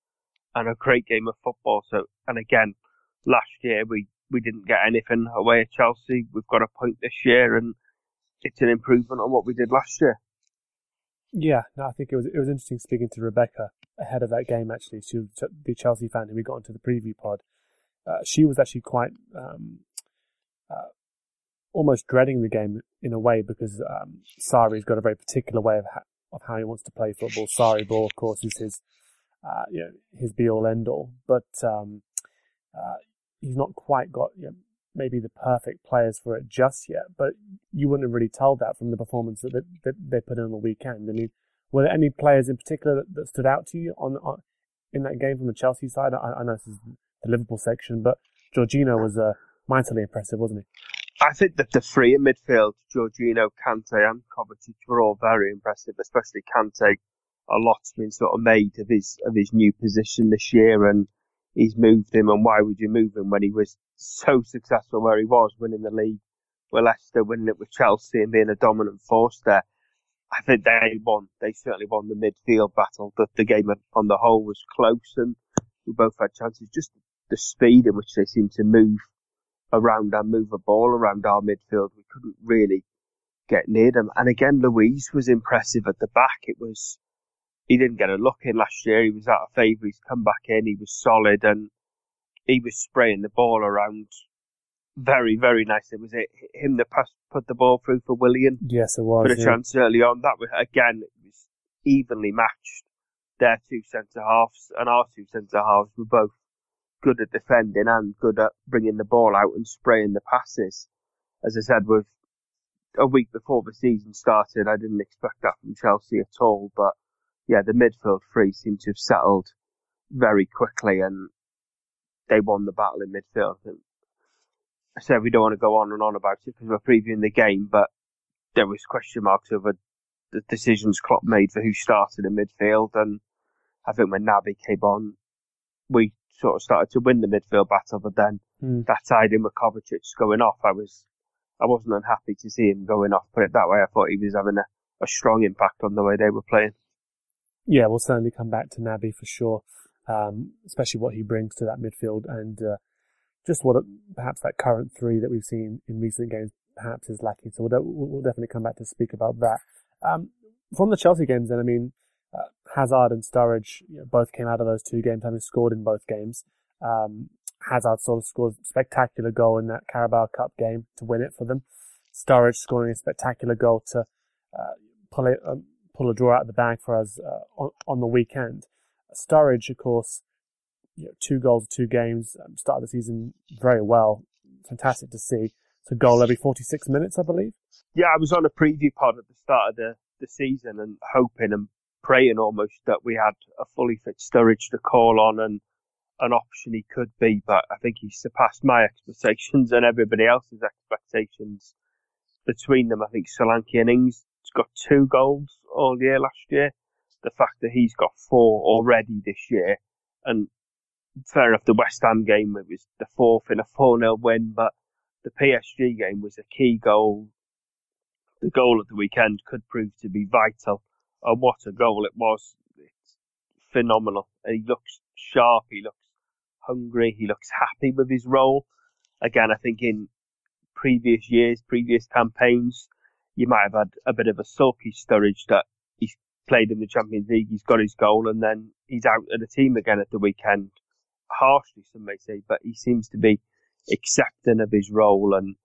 and a great game of football. So, and again, last year we we didn't get anything away at Chelsea. We've got a point this year, and it's an improvement on what we did last year. Yeah, no, I think it was it was interesting speaking to Rebecca ahead of that game. Actually, she was the Chelsea fan who we got into the preview pod. Uh, she was actually quite um, uh, almost dreading the game in a way because um, Sarri's got a very particular way of ha- of how he wants to play football. Sarri ball, of course, is his uh, you know his be all end all, but um, uh, he's not quite got you know, maybe the perfect players for it just yet, but you wouldn't have really told that from the performance that they, that they put in on the weekend. I mean, were there any players in particular that, that stood out to you on, on, in that game from the Chelsea side? I, I, know this is the Liverpool section, but Jorginho was uh, mightily impressive, wasn't he? I think that the three in midfield, Jorginho, Kante, and Kovacic, were all very impressive, especially Kante. A lot's been sort of made of his of his new position this year, and he's moved him. And why would you move him when he was so successful where he was, winning the league with Leicester, winning it with Chelsea, and being a dominant force there. I think they won. They certainly won the midfield battle. The, the game on the whole was close, and we both had chances. Just the speed in which they seemed to move around and move a ball around our midfield, we couldn't really get near them. And again, Luiz was impressive at the back. It was he didn't get a look in last year. He was out of favour. He's come back in. He was solid, and he was spraying the ball around very, very nicely. Was it him that passed, put the ball through for Willian? Yes, it was. For the yeah. chance early on. That was, again, it was evenly matched. Their two centre halves and our two centre halves were both good at defending and good at bringing the ball out and spraying the passes. As I said, with a week before the season started, I didn't expect that from Chelsea at all. But yeah, the midfield three seemed to have settled very quickly and they won the battle in midfield. And I said we don't want to go on and on about it because we're previewing the game, but there was question marks over the decisions Klopp made for who started in midfield, and I think when Naby came on, we sort of started to win the midfield battle. But then mm. that tied in with Kovacic going off, I was I wasn't unhappy to see him going off. Put it that way, I thought he was having a, a strong impact on the way they were playing. Yeah, we'll certainly come back to Naby for sure um, especially what he brings to that midfield and uh, just what perhaps that current three that we've seen in recent games perhaps is lacking. So we'll, we'll definitely come back to speak about that. Um, from the Chelsea games, then, I mean, uh, Hazard and Sturridge you know, both came out of those two games having scored in both games. Um, Hazard sort of scored a spectacular goal in that Carabao Cup game to win it for them. Sturridge scoring a spectacular goal to uh, pull, it, um, pull a draw out of the bag for us uh, on, on, the weekend. Sturridge, of course, you know, two goals, two games, um, started the season very well. Fantastic to see. It's a goal every 46 minutes, I believe. Yeah, I was on a preview pod at the start of the, the season and hoping and praying almost that we had a fully fit Sturridge to call on and an option he could be, but I think he surpassed my expectations and everybody else's expectations between them. I think Solanke and Ings got two goals all year last year. The fact that he's got four already this year, and fair enough, the West Ham game it was the fourth in a 4 0 win, but the PSG game was a key goal. The goal of the weekend could prove to be vital, and what a goal it was! It's phenomenal. He looks sharp. He looks hungry. He looks happy with his role. Again, I think in previous years, previous campaigns, you might have had a bit of a sulky Sturridge that he's played in the Champions League, he's got his goal, and then he's out of the team again at the weekend. Harshly, some may say, but he seems to be accepting of his role and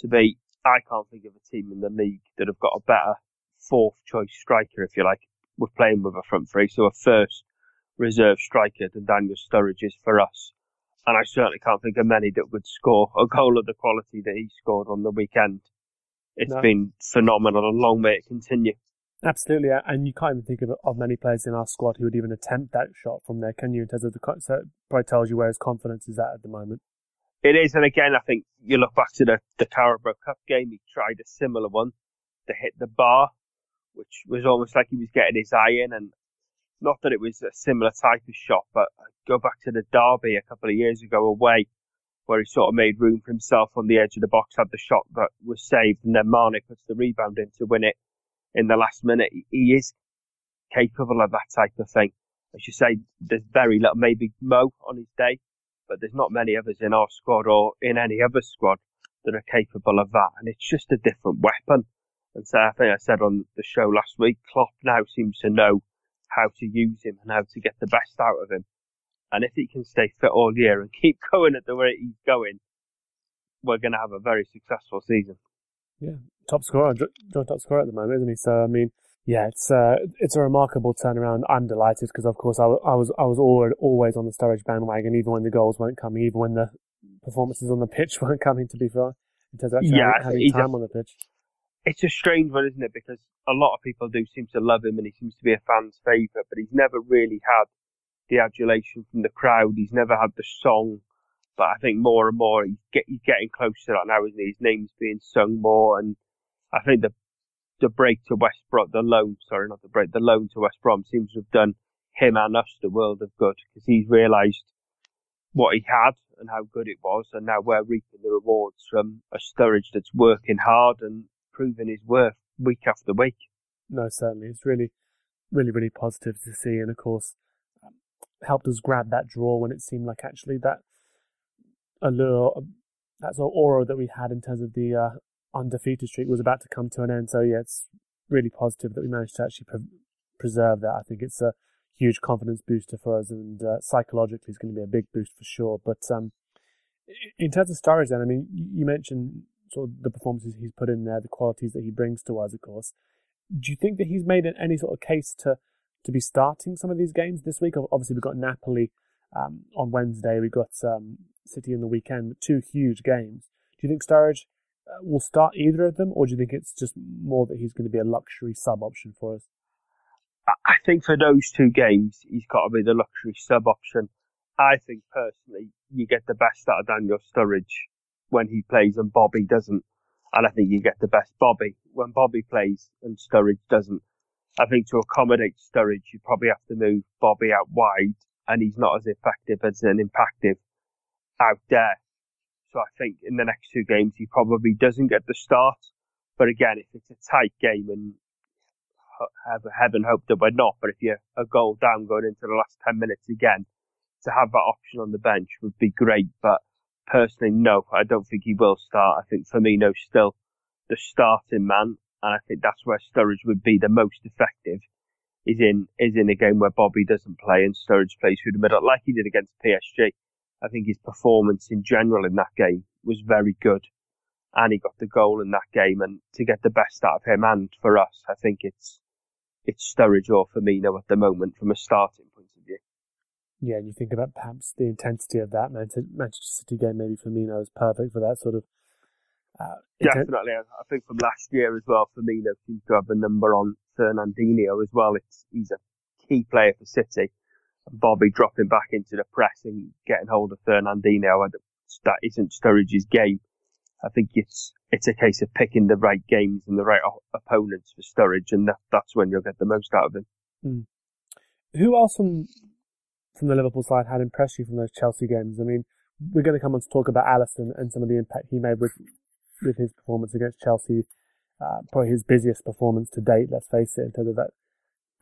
to be. I can't think of a team in the league that have got a better fourth choice striker, if you like. We're playing with a front three, so a first reserve striker than Daniel Sturridge is for us. And I certainly can't think of many that would score a goal of the quality that he scored on the weekend. It's no. been phenomenal and long may it continue. Absolutely, and you can't even think of, of many players in our squad who would even attempt that shot from there, can you? In terms of the, so probably tells you where his confidence is at at the moment. It is, and again, I think you look back to the, the Carabao Cup game, he tried a similar one to hit the bar, which was almost like he was getting his eye in, and not that it was a similar type of shot, but go back to the derby a couple of years ago away, where he sort of made room for himself on the edge of the box, had the shot that was saved, and then Mane puts the rebound in to win it in the last minute. He is capable of that type of thing. As you say, there's very little, maybe Mo on his day, but there's not many others in our squad or in any other squad that are capable of that. And it's just a different weapon. And so I think I said on the show last week, Klopp now seems to know how to use him and how to get the best out of him. And if he can stay fit all year and keep going at the rate he's going, we're going to have a very successful season. Yeah, top scorer, joint top scorer at the moment, isn't he? So I mean, yeah, it's uh, it's a remarkable turnaround. I'm delighted because, of course, I, I was I was always, always on the Sturridge bandwagon, even when the goals weren't coming, even when the performances on the pitch weren't coming. To be fair, in terms of actually yeah, having time a, on the pitch it's a strange one, isn't it? Because a lot of people do seem to love him and he seems to be a fan's favourite, but he's never really had the adulation from the crowd. He's never had the song. But I think more and more he's, get, he's getting closer to that now, isn't he? His name's being sung more, and I think the the break to West Brom, the loan, sorry, not the break, the loan to West Brom seems to have done him and us the world of good because he's realised what he had and how good it was, and now we're reaping the rewards from a Sturridge that's working hard and proving his worth week after week. No, certainly. It's really, really, really positive to see. And of course, um, helped us grab that draw when it seemed like actually that allure, that sort of aura that we had in terms of the uh, undefeated streak was about to come to an end. So yeah, it's really positive that we managed to actually pre- preserve that. I think it's a huge confidence booster for us, and uh, psychologically, it's going to be a big boost for sure. But um, in terms of Sturridge, then I mean, you mentioned sort of the performances he's put in there, the qualities that he brings to us, of course. Do you think that he's made any sort of case to to be starting some of these games this week? Obviously, we've got Napoli um, on Wednesday. We've got um, City in the weekend. Two huge games. Do you think Sturridge uh, will start either of them, or do you think it's just more that he's going to be a luxury sub option for us? I think for those two games, he's got to be the luxury sub option. I think personally, you get the best out of Daniel Sturridge when he plays and Bobby doesn't. And I think you get the best Bobby when Bobby plays and Sturridge doesn't. I think to accommodate Sturridge, you probably have to move Bobby out wide and he's not as effective as an impactive out there. So I think in the next two games, he probably doesn't get the start. But again, if it's a tight game and heaven hope that we're not, but if you're a goal down going into the last 10 minutes again, to have that option on the bench would be great. But personally, no, I don't think he will start. I think Firmino still the starting man, and I think that's where Sturridge would be the most effective. Is in is in a game where Bobby doesn't play and Sturridge plays through the middle, like he did against PSG. I think his performance in general in that game was very good, and he got the goal in that game. And to get the best out of him, and for us, I think it's it's Sturridge or Firmino at the moment from a starting point of view. Yeah, and you think about perhaps the intensity of that Manchester City game. Maybe Firmino is perfect for that sort of uh, Definitely, I think from last year as well, Firmino seems to have a number on Fernandinho as well. It's he's a key player for City. Bobby dropping back into the press and getting hold of Fernandinho, that isn't Sturridge's game. I think it's it's a case of picking the right games and the right opponents for Sturridge, and that, that's when you'll get the most out of him. Mm. Who else from from the Liverpool side had impressed you from those Chelsea games? I mean, we're going to come on to talk about Alisson and some of the impact he made with with his performance against Chelsea. Uh, probably his busiest performance to date, let's face it, in terms of that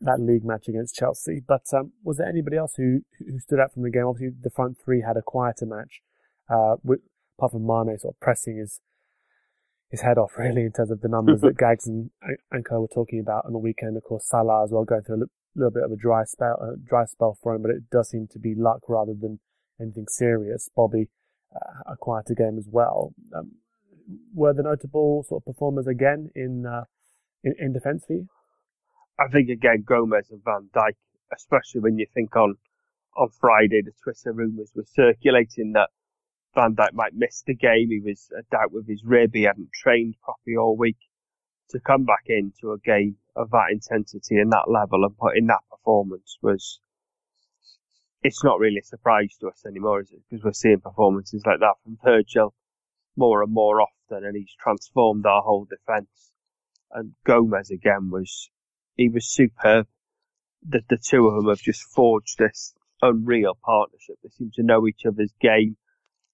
that league match against Chelsea. But um, was there anybody else who who stood out from the game? Obviously, the front three had a quieter match, uh, with, apart from Mane sort of pressing his his head off really in terms of the numbers that Gags and, and Co were talking about on the weekend. Of course, Salah as well going through a little bit of a dry spell, a dry spell for him, but it does seem to be luck rather than anything serious. Bobby, uh, a quieter game as well. Um, were the notable sort of performers again in uh, in, in defence for you? I think again Gomez and Van Dijk, especially when you think on on Friday the Twitter rumours were circulating that Van Dijk might miss the game. He was a doubt with his rib. He hadn't trained properly all week. To come back into a game of that intensity and that level and put in that performance was it's not really a surprise to us anymore, is it? Because we're seeing performances like that from Virgil more and more often, and he's transformed our whole defence. And Gomez again was he was superb. The the two of them have just forged this unreal partnership. They seem to know each other's game.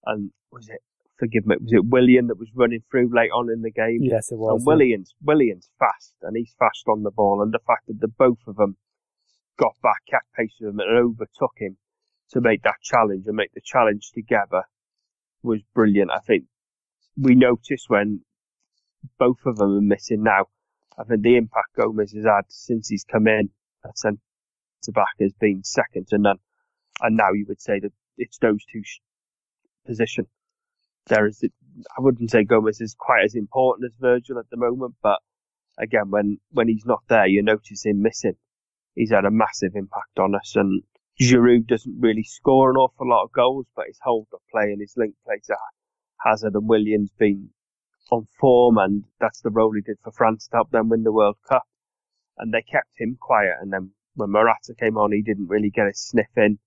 And was it forgive me, was it Willian that was running through late on in the game? Yes, it was. And Willian's Willian's fast, and he's fast on the ball. And the fact that the both of them got back, kept pace with him, and overtook him to make that challenge and make the challenge together was brilliant. I think we notice when both of them are missing now. I think the impact Gomez has had since he's come in at centre back has been second to none. And now you would say that it's those two sh- position. There is, I wouldn't say Gomez is quite as important as Virgil at the moment, but again, when, when he's not there, you notice him missing. He's had a massive impact on us and Giroud doesn't really score an awful lot of goals, but his hold up play and his link play to Hazard and Willian's been on form, and that's the role he did for France to help them win the World Cup. And they kept him quiet, and then when Morata came on, he didn't really get a sniff in.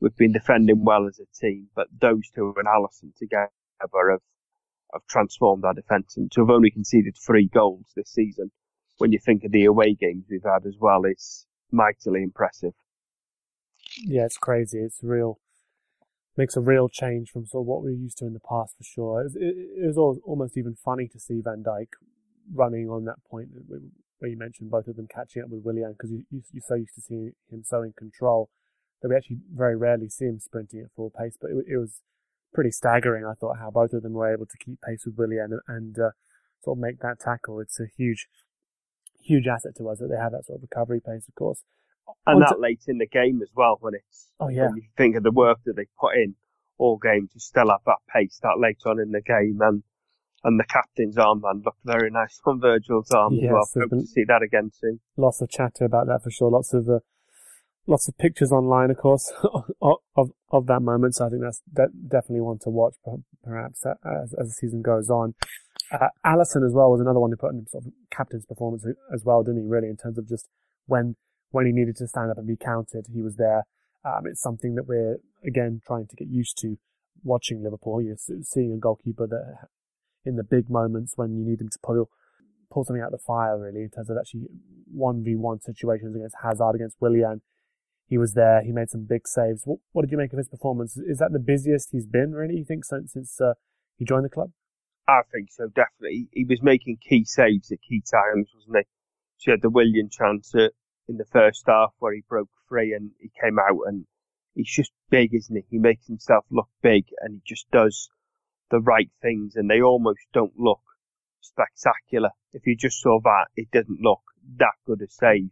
We've been defending well as a team, but those two and Alisson together have, have transformed our defence. And to have only conceded three goals this season, when you think of the away games we've had as well, is mightily impressive. Yeah, it's crazy. It's real makes a real change from sort of what we are used to in the past for sure. It, it, it was almost even funny to see Van Dijk running on that point where you mentioned both of them catching up with Willian because you, you, you're so used to seeing him so in control that we actually very rarely see him sprinting at full pace. But it, it was pretty staggering, I thought, how both of them were able to keep pace with Willian and, and uh, sort of make that tackle. It's a huge, huge asset to us that they have that sort of recovery pace, of course and that late in the game as well when it's oh yeah when you think of the work that they put in all game to still have that pace that late on in the game and and the captain's armband looked very nice on Virgil's arm yes, as well. Hope to see that again soon. Lots of chatter about that for sure. Lots of uh, lots of pictures online, of course, of, of, of that moment. So I think that's de- definitely one to watch, perhaps as, as the season goes on. Uh, Alisson as well was another one who put in sort of captain's performance as well, didn't he? Really, in terms of just when when he needed to stand up and be counted, he was there. Um, it's something that we're again trying to get used to watching Liverpool. You're seeing a goalkeeper that in the big moments when you need him to pull pull something out of the fire, really, in terms of actually one v one situations against Hazard, against Willian. He was there. He made some big saves. What, what, did you make of his performance? Is that the busiest he's been, really? You think since since uh, he joined the club? I think so, definitely. He was making key saves at key times, wasn't he? She had the Willian chance at in the first half where he broke free and he came out and he's just big, isn't he? He makes himself look big and he just does the right things and they almost don't look spectacular. If you just saw that, it didn't look that good a save.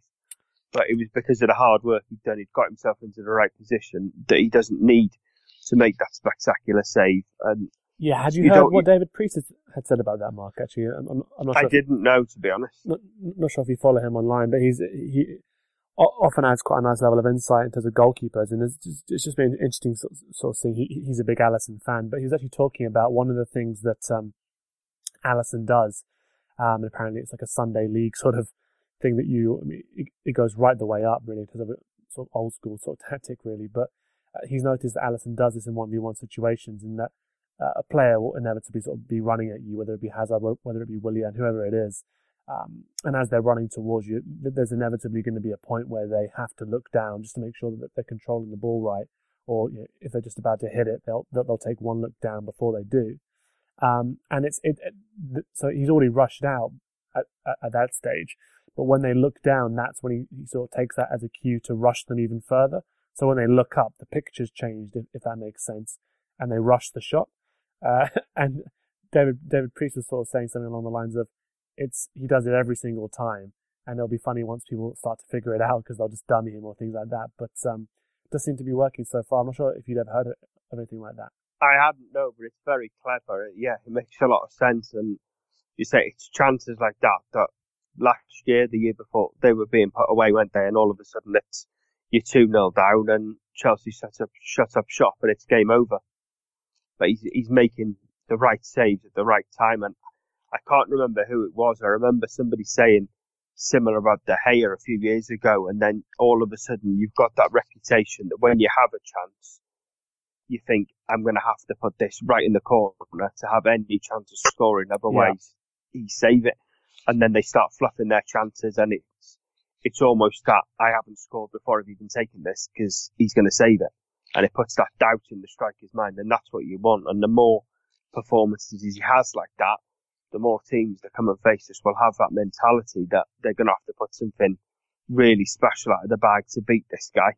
But it was because of the hard work he'd done. He'd got himself into the right position that he doesn't need to make that spectacular save. And yeah, had you, you heard what David Preece had said about that, Mark? Actually, I'm, I'm not sure. I didn't know, to be honest. Not, not sure if you follow him online, but he's he often adds quite a nice level of insight in terms of goalkeepers, and it's just, it's just been interesting sort, sort of thing. He, he's a big Alisson fan, but he was actually talking about one of the things that um, Alisson does, um, and apparently it's like a Sunday league sort of thing that you, I mean, it, it goes right the way up really because of a sort of old school sort of tactic really, but uh, he's noticed that Alisson does this in 1v1 situations in that uh, a player will inevitably sort of be running at you, whether it be Hazard, whether it be Willian, whoever it is. Um, and as they're running towards you, there's inevitably going to be a point where they have to look down just to make sure that they're controlling the ball right. Or you know, if they're just about to hit it, they'll they'll take one look down before they do. Um, and it's it, it, so he's already rushed out at, at, at, that stage. But when they look down, that's when he, he sort of takes that as a cue to rush them even further. So when they look up, the picture's changed, if, if that makes sense, and they rush the shot. Uh, and David David Preece was sort of saying something along the lines of, "It's he does it every single time, and it'll be funny once people start to figure it out because they'll just dummy him or things like that." But um, it does seem to be working so far. I'm not sure if you'd ever heard of anything like that. I hadn't, no, but it's very clever. Yeah, it makes a lot of sense, and you say it's chances like that that last year, the year before, they were being put away, weren't they? And all of a sudden, it's you're two 0 down, and Chelsea up shut up shop, and it's game over but he's he's making the right saves at the right time. And I can't remember who it was. I remember somebody saying similar about De Gea a few years ago, and then all of a sudden you've got that reputation that when you have a chance, you think I'm going to have to put this right in the corner to have any chance of scoring. Otherwise, yeah. he save it, and then they start fluffing their chances, and it's it's almost that I haven't scored before I've even taken this because he's going to save it and it puts that doubt in the striker's mind, and that's what you want. And the more performances he has like that, the more teams that come and face us will have that mentality that they're going to have to put something really special out of the bag to beat this guy.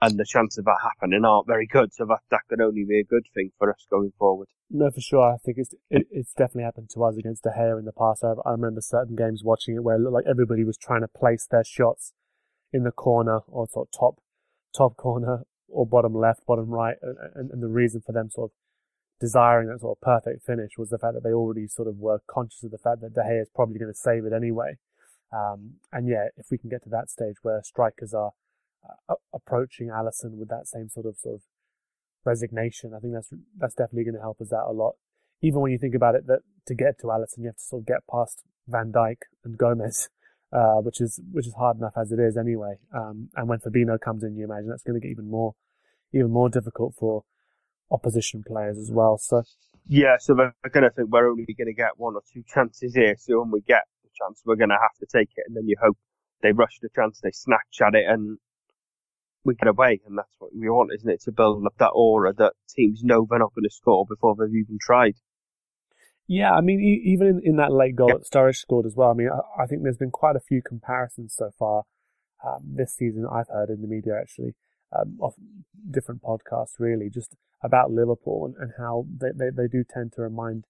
And the chances of that happening aren't very good, so that, that could only be a good thing for us going forward. No, for sure. I think it's it, it's definitely happened to us against De Gea in the past. I, I remember certain games watching it where it looked like everybody was trying to place their shots in the corner or sort of top top corner or bottom left, bottom right, and, and the reason for them sort of desiring that sort of perfect finish was the fact that they already sort of were conscious of the fact that De Gea is probably going to save it anyway. Um, and yeah, if we can get to that stage where strikers are uh, approaching Alisson with that same sort of sort of resignation, I think that's that's definitely going to help us out a lot. Even when you think about it, that to get to Alisson, you have to sort of get past Van Dijk and Gomez uh, which is which is hard enough as it is anyway. Um, and when Fabinho comes in, you imagine that's going to get even more even more difficult for opposition players as well. So yeah, so they're going to think we're only going to get one or two chances here. So when we get the chance, we're going to have to take it, and then you hope they rush the chance, they snatch at it, and we get away. And that's what we want, isn't it? To build up that aura that teams know they're not going to score before they've even tried. Yeah, I mean, even in, in that late goal that Sturridge scored as well. I mean, I, I, think there's been quite a few comparisons so far um, this season. I've heard in the media actually um, of different podcasts, really, just about Liverpool and, and how they, they, they, do tend to remind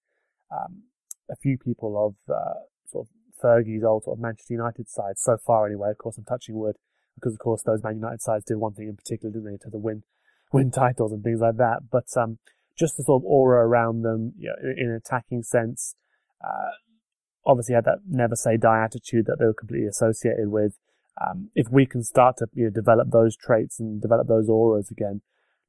um, a few people of uh, sort of Fergie's old sort of Manchester United side so far, anyway. Of course, I'm touching wood because, of course, those Man United sides did one thing in particular, didn't they, to the win win titles and things like that. But um, just the sort of aura around them you know, in, in, an attacking sense. Uh, obviously had that never say die attitude that they were completely associated with. Um, if we can start to you know, develop those traits and develop those auras again,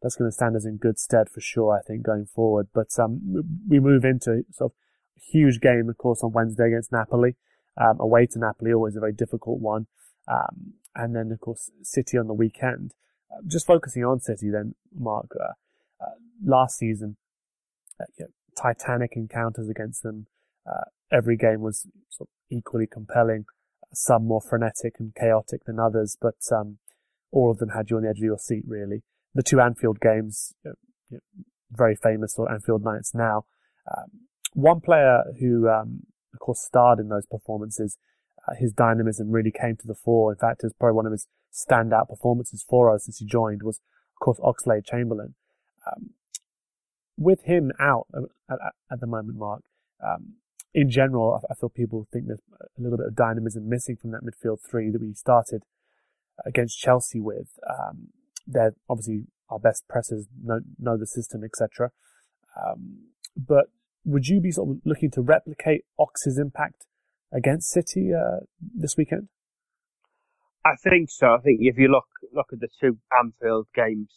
that's going to stand us in good stead for sure, I think, going forward. But um, we move into sort of a huge game, of course, on Wednesday against Napoli. Um, away to Napoli, always a very difficult one. Um, and then, of course, City on the weekend. Uh, just focusing on City then, Mark, uh, uh, last season, uh, you know, titanic encounters against them. Uh, every game was sort of equally compelling, some more frenetic and chaotic than others, but um, all of them had you on the edge of your seat, really. The two Anfield games, you know, very famous or Anfield nights now. Um, one player who, um, of course, starred in those performances, uh, his dynamism really came to the fore. In fact, it was probably one of his standout performances for us since he joined was, of course, Oxlade Chamberlain. Um, with him out at, at, the moment, Mark, um, in general, I, I feel people think there's a little bit of dynamism missing from that midfield three that we started against Chelsea with. Um, they're obviously our best pressers, know, know the system, etc. Um, but would you be sort of looking to replicate Ox's impact against City uh, this weekend? I think so. I think if you look look at the two Anfield games,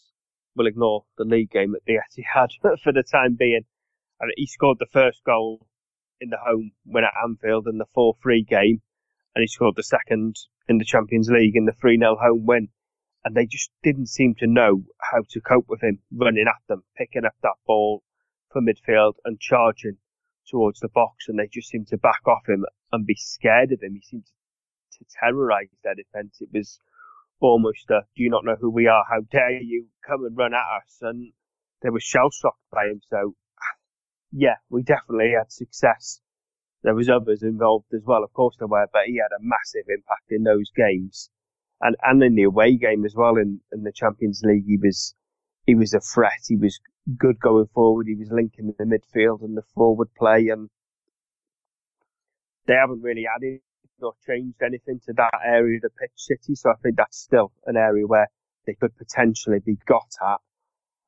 we'll ignore the league game that the Etihad for the time being. And he scored the first goal in the home win at Anfield in the 4-3 game, and he scored the second in the Champions League in the 3-0 home win. And they just didn't seem to know how to cope with him running at them, picking up that ball for midfield and charging towards the box. And they just seemed to back off him and be scared of him. He seemed to, to terrorise their defence. It was almost a, do you not know who we are? How dare you come and run at us? And they were shell shocked by him. So yeah, we definitely had success. There was others involved as well, of course there were, but he had a massive impact in those games. And, and in the away game as well in, in the Champions League, he was, he was a threat. He was good going forward. He was linking the midfield and the forward play and they haven't really added or changed anything to that area of the pitch city. So I think that's still an area where they could potentially be got at.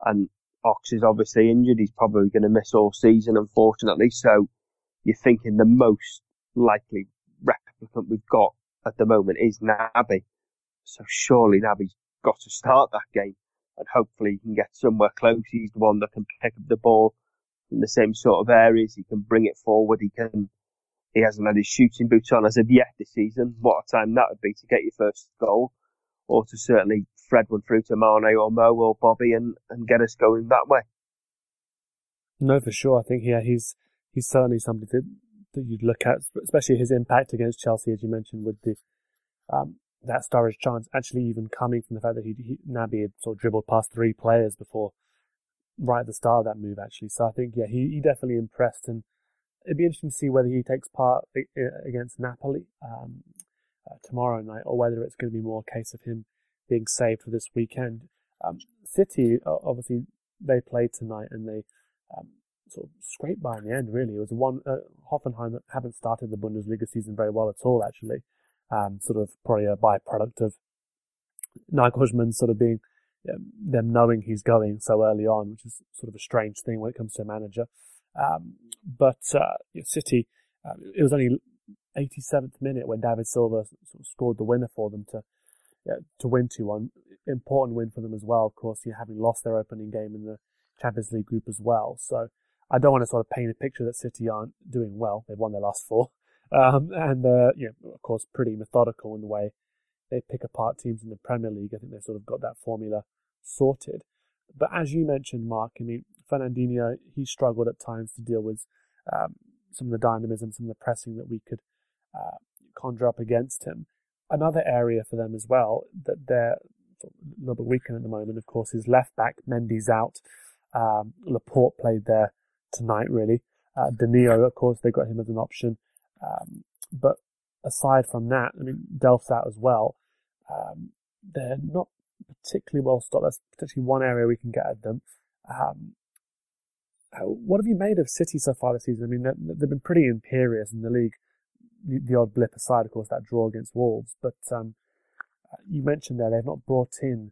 And Ox is obviously injured. He's probably going to miss all season, unfortunately. So you're thinking the most likely replicant we've got at the moment is Naby. So surely Naby's got to start that game and hopefully he can get somewhere close. He's the one that can pick up the ball in the same sort of areas. He can bring it forward. He can, he hasn't had his shooting boots on as of yet this season. What a time that would be to get your first goal or to certainly thread one through to Mane or Mo or Bobby and, and get us going that way. No, for sure. I think yeah, he's he's certainly somebody that, that you'd look at, especially his impact against Chelsea, as you mentioned, with the um, that Sturridge chance actually even coming from the fact that he, he Naby had sort of dribbled past three players before right at the start of that move actually. So I think yeah, he, he definitely impressed and it'd be interesting to see whether he takes part against Napoli um, uh, tomorrow night or whether it's going to be more a case of him being saved for this weekend. Um, City, obviously, they played tonight and they um, sort of scraped by in the end, really. It was one, uh, Hoffenheim haven't started the Bundesliga season very well at all, actually. Um, sort of probably a byproduct of Nagelsmann sort of being, um, them knowing he's going so early on, which is sort of a strange thing when it comes to a manager. Um, but, uh, City, uh, it was only 87th minute when David Silva sort of scored the winner for them to yeah, to win 2-1. Important win for them as well, of course, having lost their opening game in the Champions League group as well. So I don't want to sort of paint a picture that City aren't doing well. They've won their last four. Um, and, uh, you know, of course, pretty methodical in the way they pick apart teams in the Premier League. I think they've sort of got that formula sorted. But as you mentioned, Mark, I mean, Fernandinho, he struggled at times to deal with um, some of the dynamism, some of the pressing that we could uh, conjure up against him another area for them as well that they're a little bit weaker at the moment, of course, is left back. Mendy's out. Um, Laporte played there tonight, really. Uh, Danilo, of course, they got him as an option. Um, but aside from that, I mean, Delph's out as well. Um, they're not particularly well stocked. That's potentially one area we can get at them. Um, what have you made of City so far this season? I mean, they've been pretty imperious in the league the, odd blip aside, of course, that draw against Wolves. But um, you mentioned there they've not brought in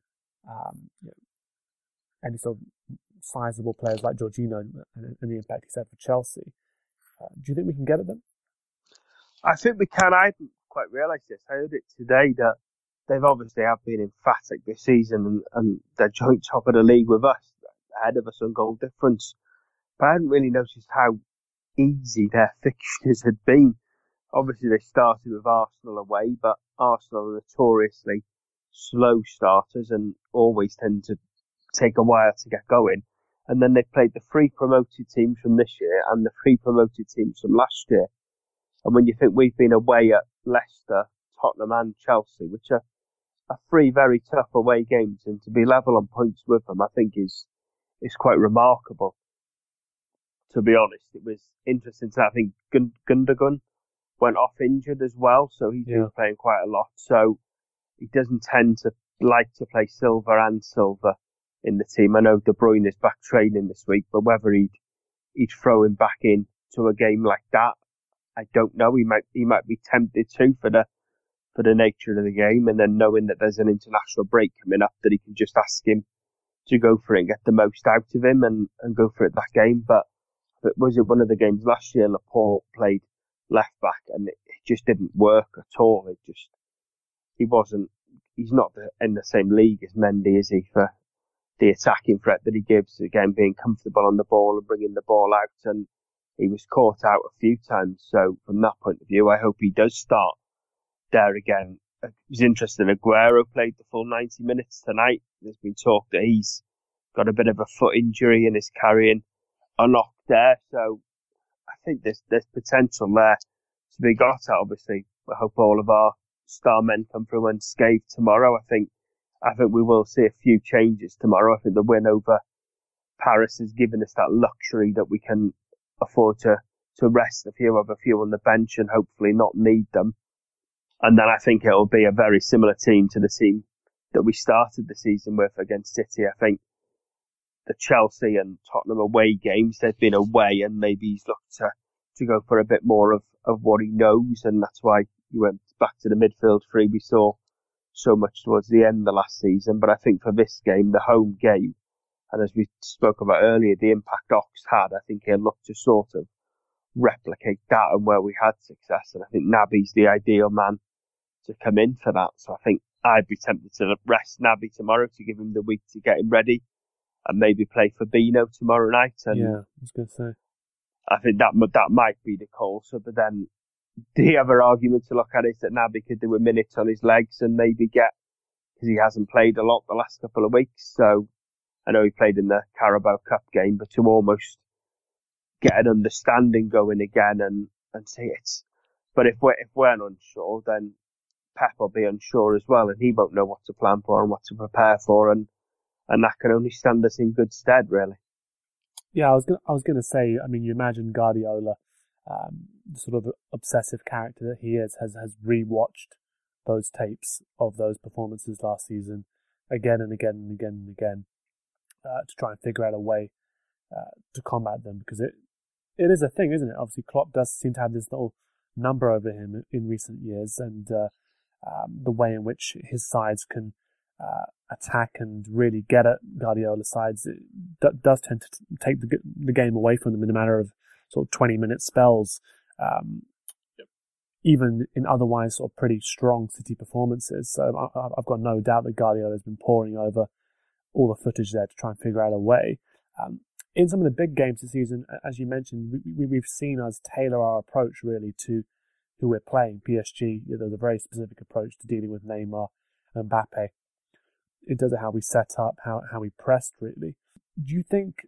um, you know, any sort of sizable players like Jorginho and, and, the impact he's had for Chelsea. Uh, do you think we can get at them? I think we can. I didn't quite realise this. I heard it today that they've obviously have been emphatic this season and, and they're joint top of the league with us, ahead of us on goal difference. But I hadn't really noticed how easy their fixtures had been obviously they started with Arsenal away, but Arsenal are notoriously slow starters and always tend to take a while to get going. And then they played the three promoted teams from this year and the three promoted teams from last year. And when you think we've been away at Leicester, Tottenham and Chelsea, which are, are three very tough away games and to be level on points with them, I think is, is quite remarkable. To be honest, it was interesting to, I think Gundogan went off injured as well, so he's yeah. been playing quite a lot. So he doesn't tend to like to play Silva and Silva in the team. I know De Bruyne is back training this week, but whether he'd he'd throw him back in to a game like that, I don't know. He might he might be tempted to for the for the nature of the game, and then knowing that there's an international break coming up, that he can just ask him to go for it and get the most out of him and, and go for it that game. But, but was it one of the games last year? Laporte played left back and it, just didn't work at all. It just he wasn't. He's not the, in the same league as Mendy, is he? For the attacking threat that he gives, again being comfortable on the ball and bringing the ball out, and he was caught out a few times. So from that point of view, I hope he does start there again. Uh, it was interesting. Aguero played the full 90 minutes tonight. There's been talk that he's got a bit of a foot injury and is carrying a knock there. So think there's there's potential there to be got at. Obviously, I hope all of our star men come through unscathed tomorrow. I think I think we will see a few changes tomorrow. I think the win over Paris has given us that luxury that we can afford to to rest a few of a few on the bench and hopefully not need them. And then I think it'll be a very similar team to the team that we started the season with against City. I think the Chelsea and Tottenham away games, they've been away and maybe he's looked to, to go for a bit more of, of what he knows. And that's why he went back to the midfield three we saw so much towards the end of the last season. But I think for this game, the home game, and as we spoke about earlier, the impact Ox had, I think he'll look to sort of replicate that and where we had success. And I think Naby's the ideal man to come in for that. So I think I'd be tempted to rest Naby tomorrow to give him the week to get him ready and maybe play Fabinho tomorrow night. And yeah, I was going to say. I think that that might be the call. So, but then the other argument to look at is that Naby could do a minute on his legs and maybe get because he hasn't played a lot the last couple of weeks. So I know he played in the Carabao Cup game, but to almost get an understanding going again and and see it. But if we're if we're unsure, then Pep will be unsure as well, and he won't know what to plan for and what to prepare for, and and that can only stand us in good stead, really. Yeah, I was gonna, I was going to say. I mean, you imagine Guardiola, um, the sort of obsessive character that he is, has has rewatched those tapes of those performances last season again and again and again and again uh, to try and figure out a way uh, to combat them because it it is a thing, isn't it? Obviously, Klopp does seem to have this little number over him in recent years, and uh, um, the way in which his sides can uh, attack and really get at Guardiola's sides it d- does tend to take the, the, game away from them in a matter of sort of 20 minute spells. Um, even in otherwise sort of pretty strong City performances. So I, have got no doubt that Guardiola has been poring over all the footage there to try and figure out a way. Um, in some of the big games this season, as you mentioned, we, have seen us tailor our approach really to who we're playing. PSG, there's a very specific approach to dealing with Neymar and Mbappe. In terms of how we set up, how, how we pressed really. Do you think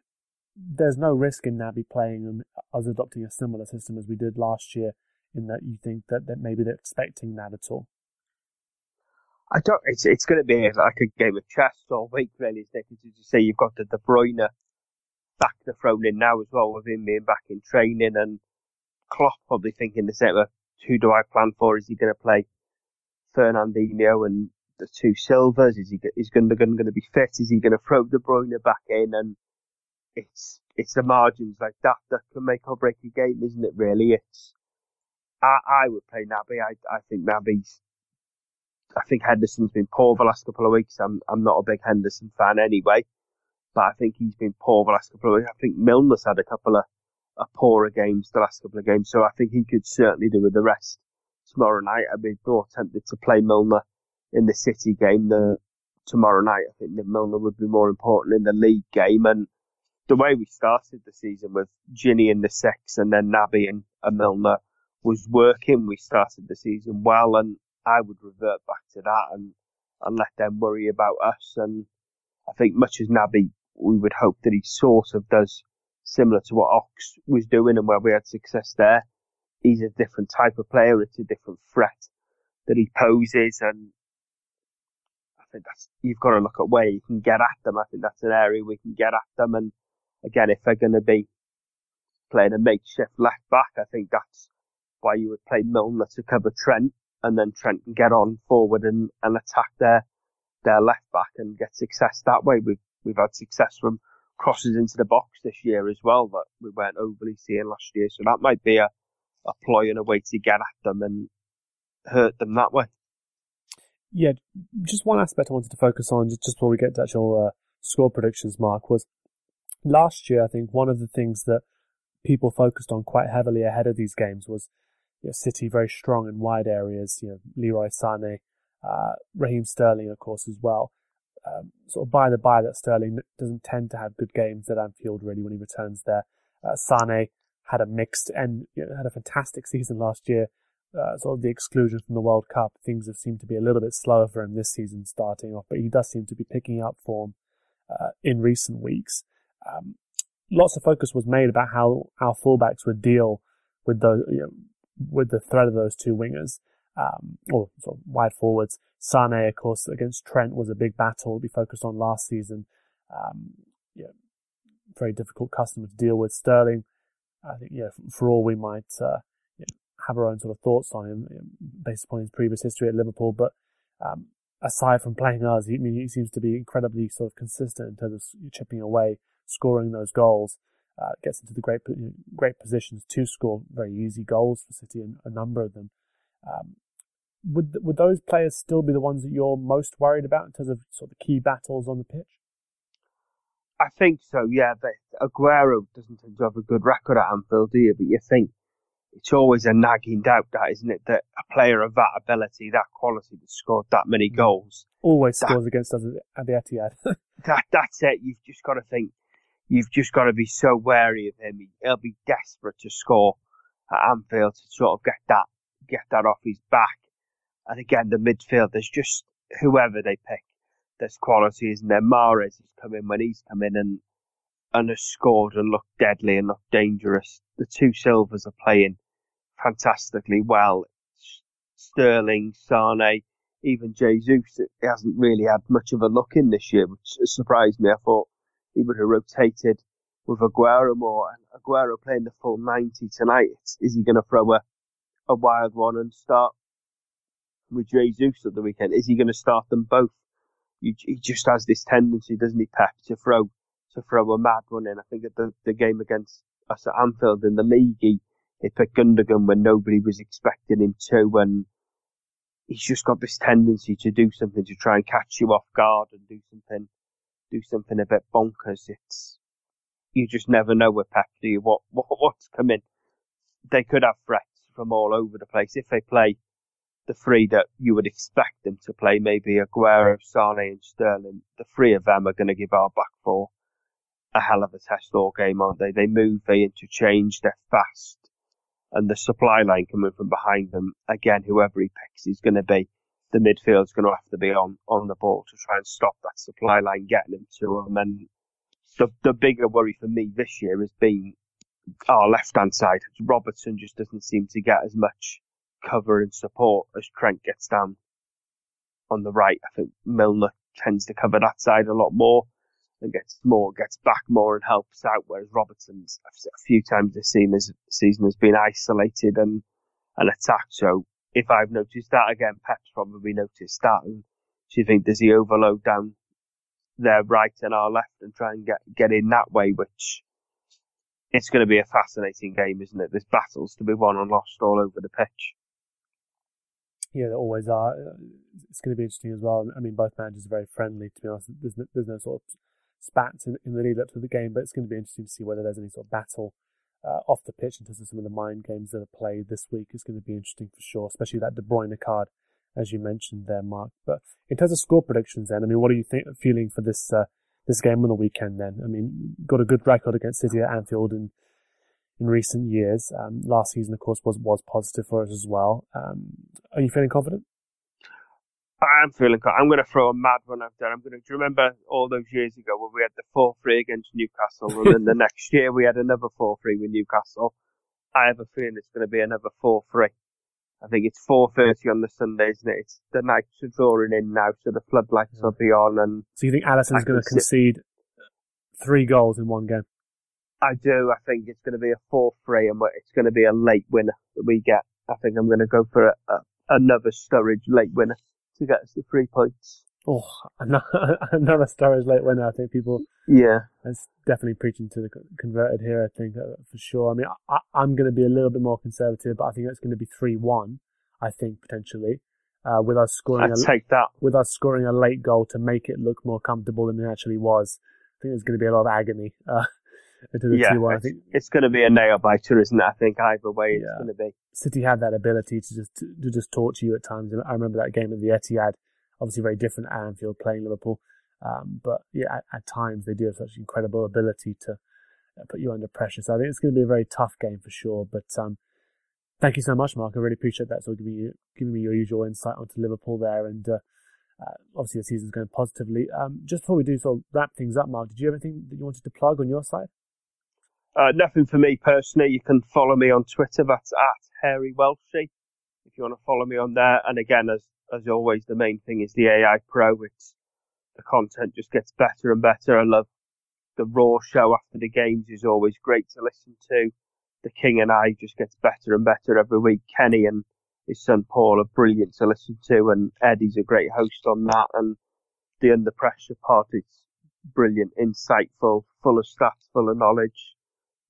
there's no risk in Naby playing and us adopting a similar system as we did last year in that you think that, that maybe they're expecting that at all? I don't. It's it's going to be like a game of chess all week, really. Isn't it? As you say, you've got the De Bruyne back to thrown in now as well, with him being back in training, and Klopp probably thinking the same who do I plan for? Is he going to play Fernandinho and the two Silvas? Is he is going to, going to be fit? Is he going to throw De Bruyne back in? And it's it's the margins like that that can make or break a game, isn't it? Really, it's I I would play Naby. I I think Naby's. I think Henderson's been poor the last couple of weeks. I'm I'm not a big Henderson fan anyway, but I think he's been poor the last couple of weeks. I think Milner's had a couple of a poorer games the last couple of games, so I think he could certainly do with the rest tomorrow night. I'd be more tempted to play Milner in the City game the, tomorrow night. I think that Milner would be more important in the league game. And the way we started the season with Gini in the six and then Naby and, and Milner was working. We started the season well, and I would revert back to that and and let them worry about us. And I think much as Naby, we would hope that he sort of does similar to what Ox was doing and where we had success there. He's a different type of player. It's a different threat that he poses. And think that's, you've got to look at where you can get at them. I think that's an area we can get at them. And again, if they're going to be playing a makeshift left back, I think that's why you would play Milner to cover Trent and then Trent can get on forward and, and attack their, their left back and get success that way. We've, we've had success from crosses into the box this year as well that we weren't overly seeing last year. So that might be a, a ploy and a way to get at them and hurt them that way. Yeah, just one aspect I wanted to focus on just before we get to actual uh, score predictions, Mark, was last year, I think one of the things that people focused on quite heavily ahead of these games was you know, City very strong in wide areas, you know, Leroy Sané, uh, Raheem Sterling, of course, as well. Um, sort of by the by that Sterling doesn't tend to have good games at Anfield really when he returns there. Uh, Sane had a mixed and you know, had a fantastic season last year. Uh, sort of the exclusion from the World Cup, things have seemed to be a little bit slower for him this season starting off, but he does seem to be picking up form uh, in recent weeks. Um, lots of focus was made about how our fullbacks would deal with those, you know, with the threat of those two wingers, um, or sort of wide forwards. Sane, of course, against Trent was a big battle we focused on last season. Um, yeah, very difficult customer to deal with. Sterling, I think, yeah, for all we might uh, have our own sort of thoughts on him based upon his previous history at Liverpool, but um, aside from playing us, he, I mean, he seems to be incredibly sort of consistent in terms of chipping away, scoring those goals. Uh, gets into the great great positions to score very easy goals for City, and a number of them. Um, would would those players still be the ones that you're most worried about in terms of sort of key battles on the pitch? I think so. Yeah, Aguero doesn't have a good record at Anfield, do you? But you think it's always a nagging doubt, that isn't it? That a player of that ability, that quality, that scored that many mm. goals, always that, scores against us at the Etihad. that that's it. You've just got to think. You've just got to be so wary of him. He'll be desperate to score at Anfield to sort of get that get that off his back. And again, the midfield, there's just whoever they pick, there's quality, isn't there? Mahrez has come in when he's come in and and has scored and looked deadly and looked dangerous. The two Silvas are playing fantastically well. Sterling, Sane, even Jesus he hasn't really had much of a look in this year, which surprised me. I thought he would have rotated with Aguero more. And Aguero playing the full 90 tonight. Is he going to throw a, a wild one and start with Jesus at the weekend? Is he going to start them both? He, just has this tendency, doesn't he, Pep, to throw to throw a mad one in. I think at the, the game against us at Anfield in the league, he, he picked Gundogan when nobody was expecting him to, and he's just got this tendency to do something to try and catch you off guard and do something, do something a bit bonkers. It's you just never know with Pep, do you? What, what what's coming? They could have threats from all over the place if they play the three that you would expect them to play. Maybe Aguero, Sane, and Sterling. The three of them are going to give our back four a hell of a test all game, aren't they? They move, they interchange, they're fast and the supply line coming from behind them, again, whoever he picks is going to be, the midfield's going to have to be on, on the ball to try and stop that supply line getting him to him. And the, the bigger worry for me this year has been our left hand side. Robertson just doesn't seem to get as much cover and support as Trent gets down on the right. I think Milner tends to cover that side a lot more and gets more, gets back more and helps out. Whereas Robertson's a few times this season has been isolated and, and attacked. So if I've noticed that again, Pep's probably noticed that. And do you think does he overload down their right and our left and try and get, get in that way, which it's going to be a fascinating game, isn't it? There's battles to be won and lost all over the pitch. Yeah, there always are. It's going to be interesting as well. I mean, both managers are very friendly, to be honest. There's no, there's no sort of spats in, in the lead up to the game, but it's going to be interesting to see whether there's any sort of battle uh, off the pitch in terms of some of the mind games that are played this week. It's going to be interesting for sure, especially that De Bruyne card, as you mentioned there, Mark. But in terms of score predictions, then, I mean, what are you think, feeling for this uh, this game on the weekend? Then, I mean, got a good record against City at Anfield in in recent years. Um, last season, of course, was was positive for us as well. Um, are you feeling confident? I'm feeling. I'm going to throw a mad one out there. I'm going to. Do you remember all those years ago when we had the four three against Newcastle, and then the next year we had another four three with Newcastle? I have a feeling it's going to be another four three. I think it's four thirty on the Sunday, isn't it? It's the nights are drawing in now, so the floodlights will be on. And so you think Alisson's going to concede three goals in one game? I do. I think it's going to be a four three, and it's going to be a late winner that we get. I think I'm going to go for a, a, another Sturridge late winner to get us the three points. Oh, another Sturridge late winner. I think people. Yeah. That's definitely preaching to the converted here. I think uh, for sure. I mean, I, am going to be a little bit more conservative, but I think it's going to be three-one. I think potentially, uh, with us scoring. I'd a, take that. With us scoring a late goal to make it look more comfortable than it actually was. I think there's going to be a lot of agony. Uh, into the yeah, 2-1. I think it's going to be a nail biter, isn't it? I think either way it's going to be. City had that ability to just to just torture you at times. I remember that game at the Etihad obviously very different at Anfield playing Liverpool. Um, but yeah, at, at, times they do have such incredible ability to uh, put you under pressure. So I think it's going to be a very tough game for sure. But um, thank you so much, Mark. I really appreciate that. So giving you giving me your usual insight onto Liverpool there, and uh, uh, obviously the season's going positively. Um, just before we do sort of wrap things up, Mark, did you have anything that you wanted to plug on your side? Uh, nothing for me personally. You can follow me on Twitter. That's at Harry Welshie. If you want to follow me on there, and again, as as always, the main thing is the AI Pro. It's the content just gets better and better. I love the raw show after the games is always great to listen to. The King and I just gets better and better every week. Kenny and his son Paul are brilliant to listen to, and Eddie's a great host on that. And the Under Pressure part is brilliant, insightful, full of stats, full of knowledge.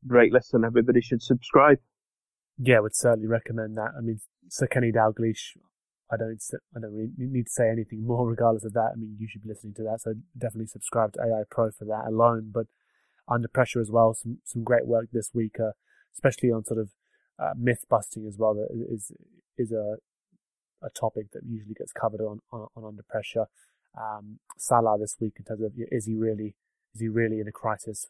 Great listen. Everybody should subscribe. Yeah, I would certainly recommend that. I mean, Sir Kenny Dalglish I don't I don't really need to say anything more regardless of that. I mean, you should be listening to that, so definitely subscribe to AI Pro for that alone. But under pressure as well, some some great work this week, uh, especially on sort of uh, myth busting as well. That is is a a topic that usually gets covered on on, on under pressure. Um, Salah this week in terms of is he really is he really in a crisis,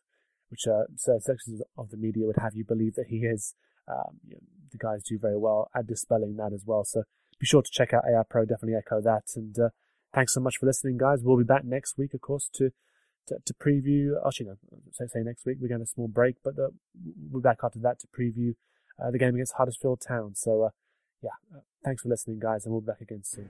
which uh, certain sections of the media would have you believe that he is. Um, you know, the guys do very well at dispelling that as well. So be sure to check out AI Pro. Definitely echo that. And uh, thanks so much for listening, guys. We'll be back next week, of course, to to, to preview. Actually, no, say, say next week. We're going to a small break, but uh, we'll be back after that to preview uh, the game against Huddersfield Town. So, uh, yeah, uh, thanks for listening, guys, and we'll be back again soon.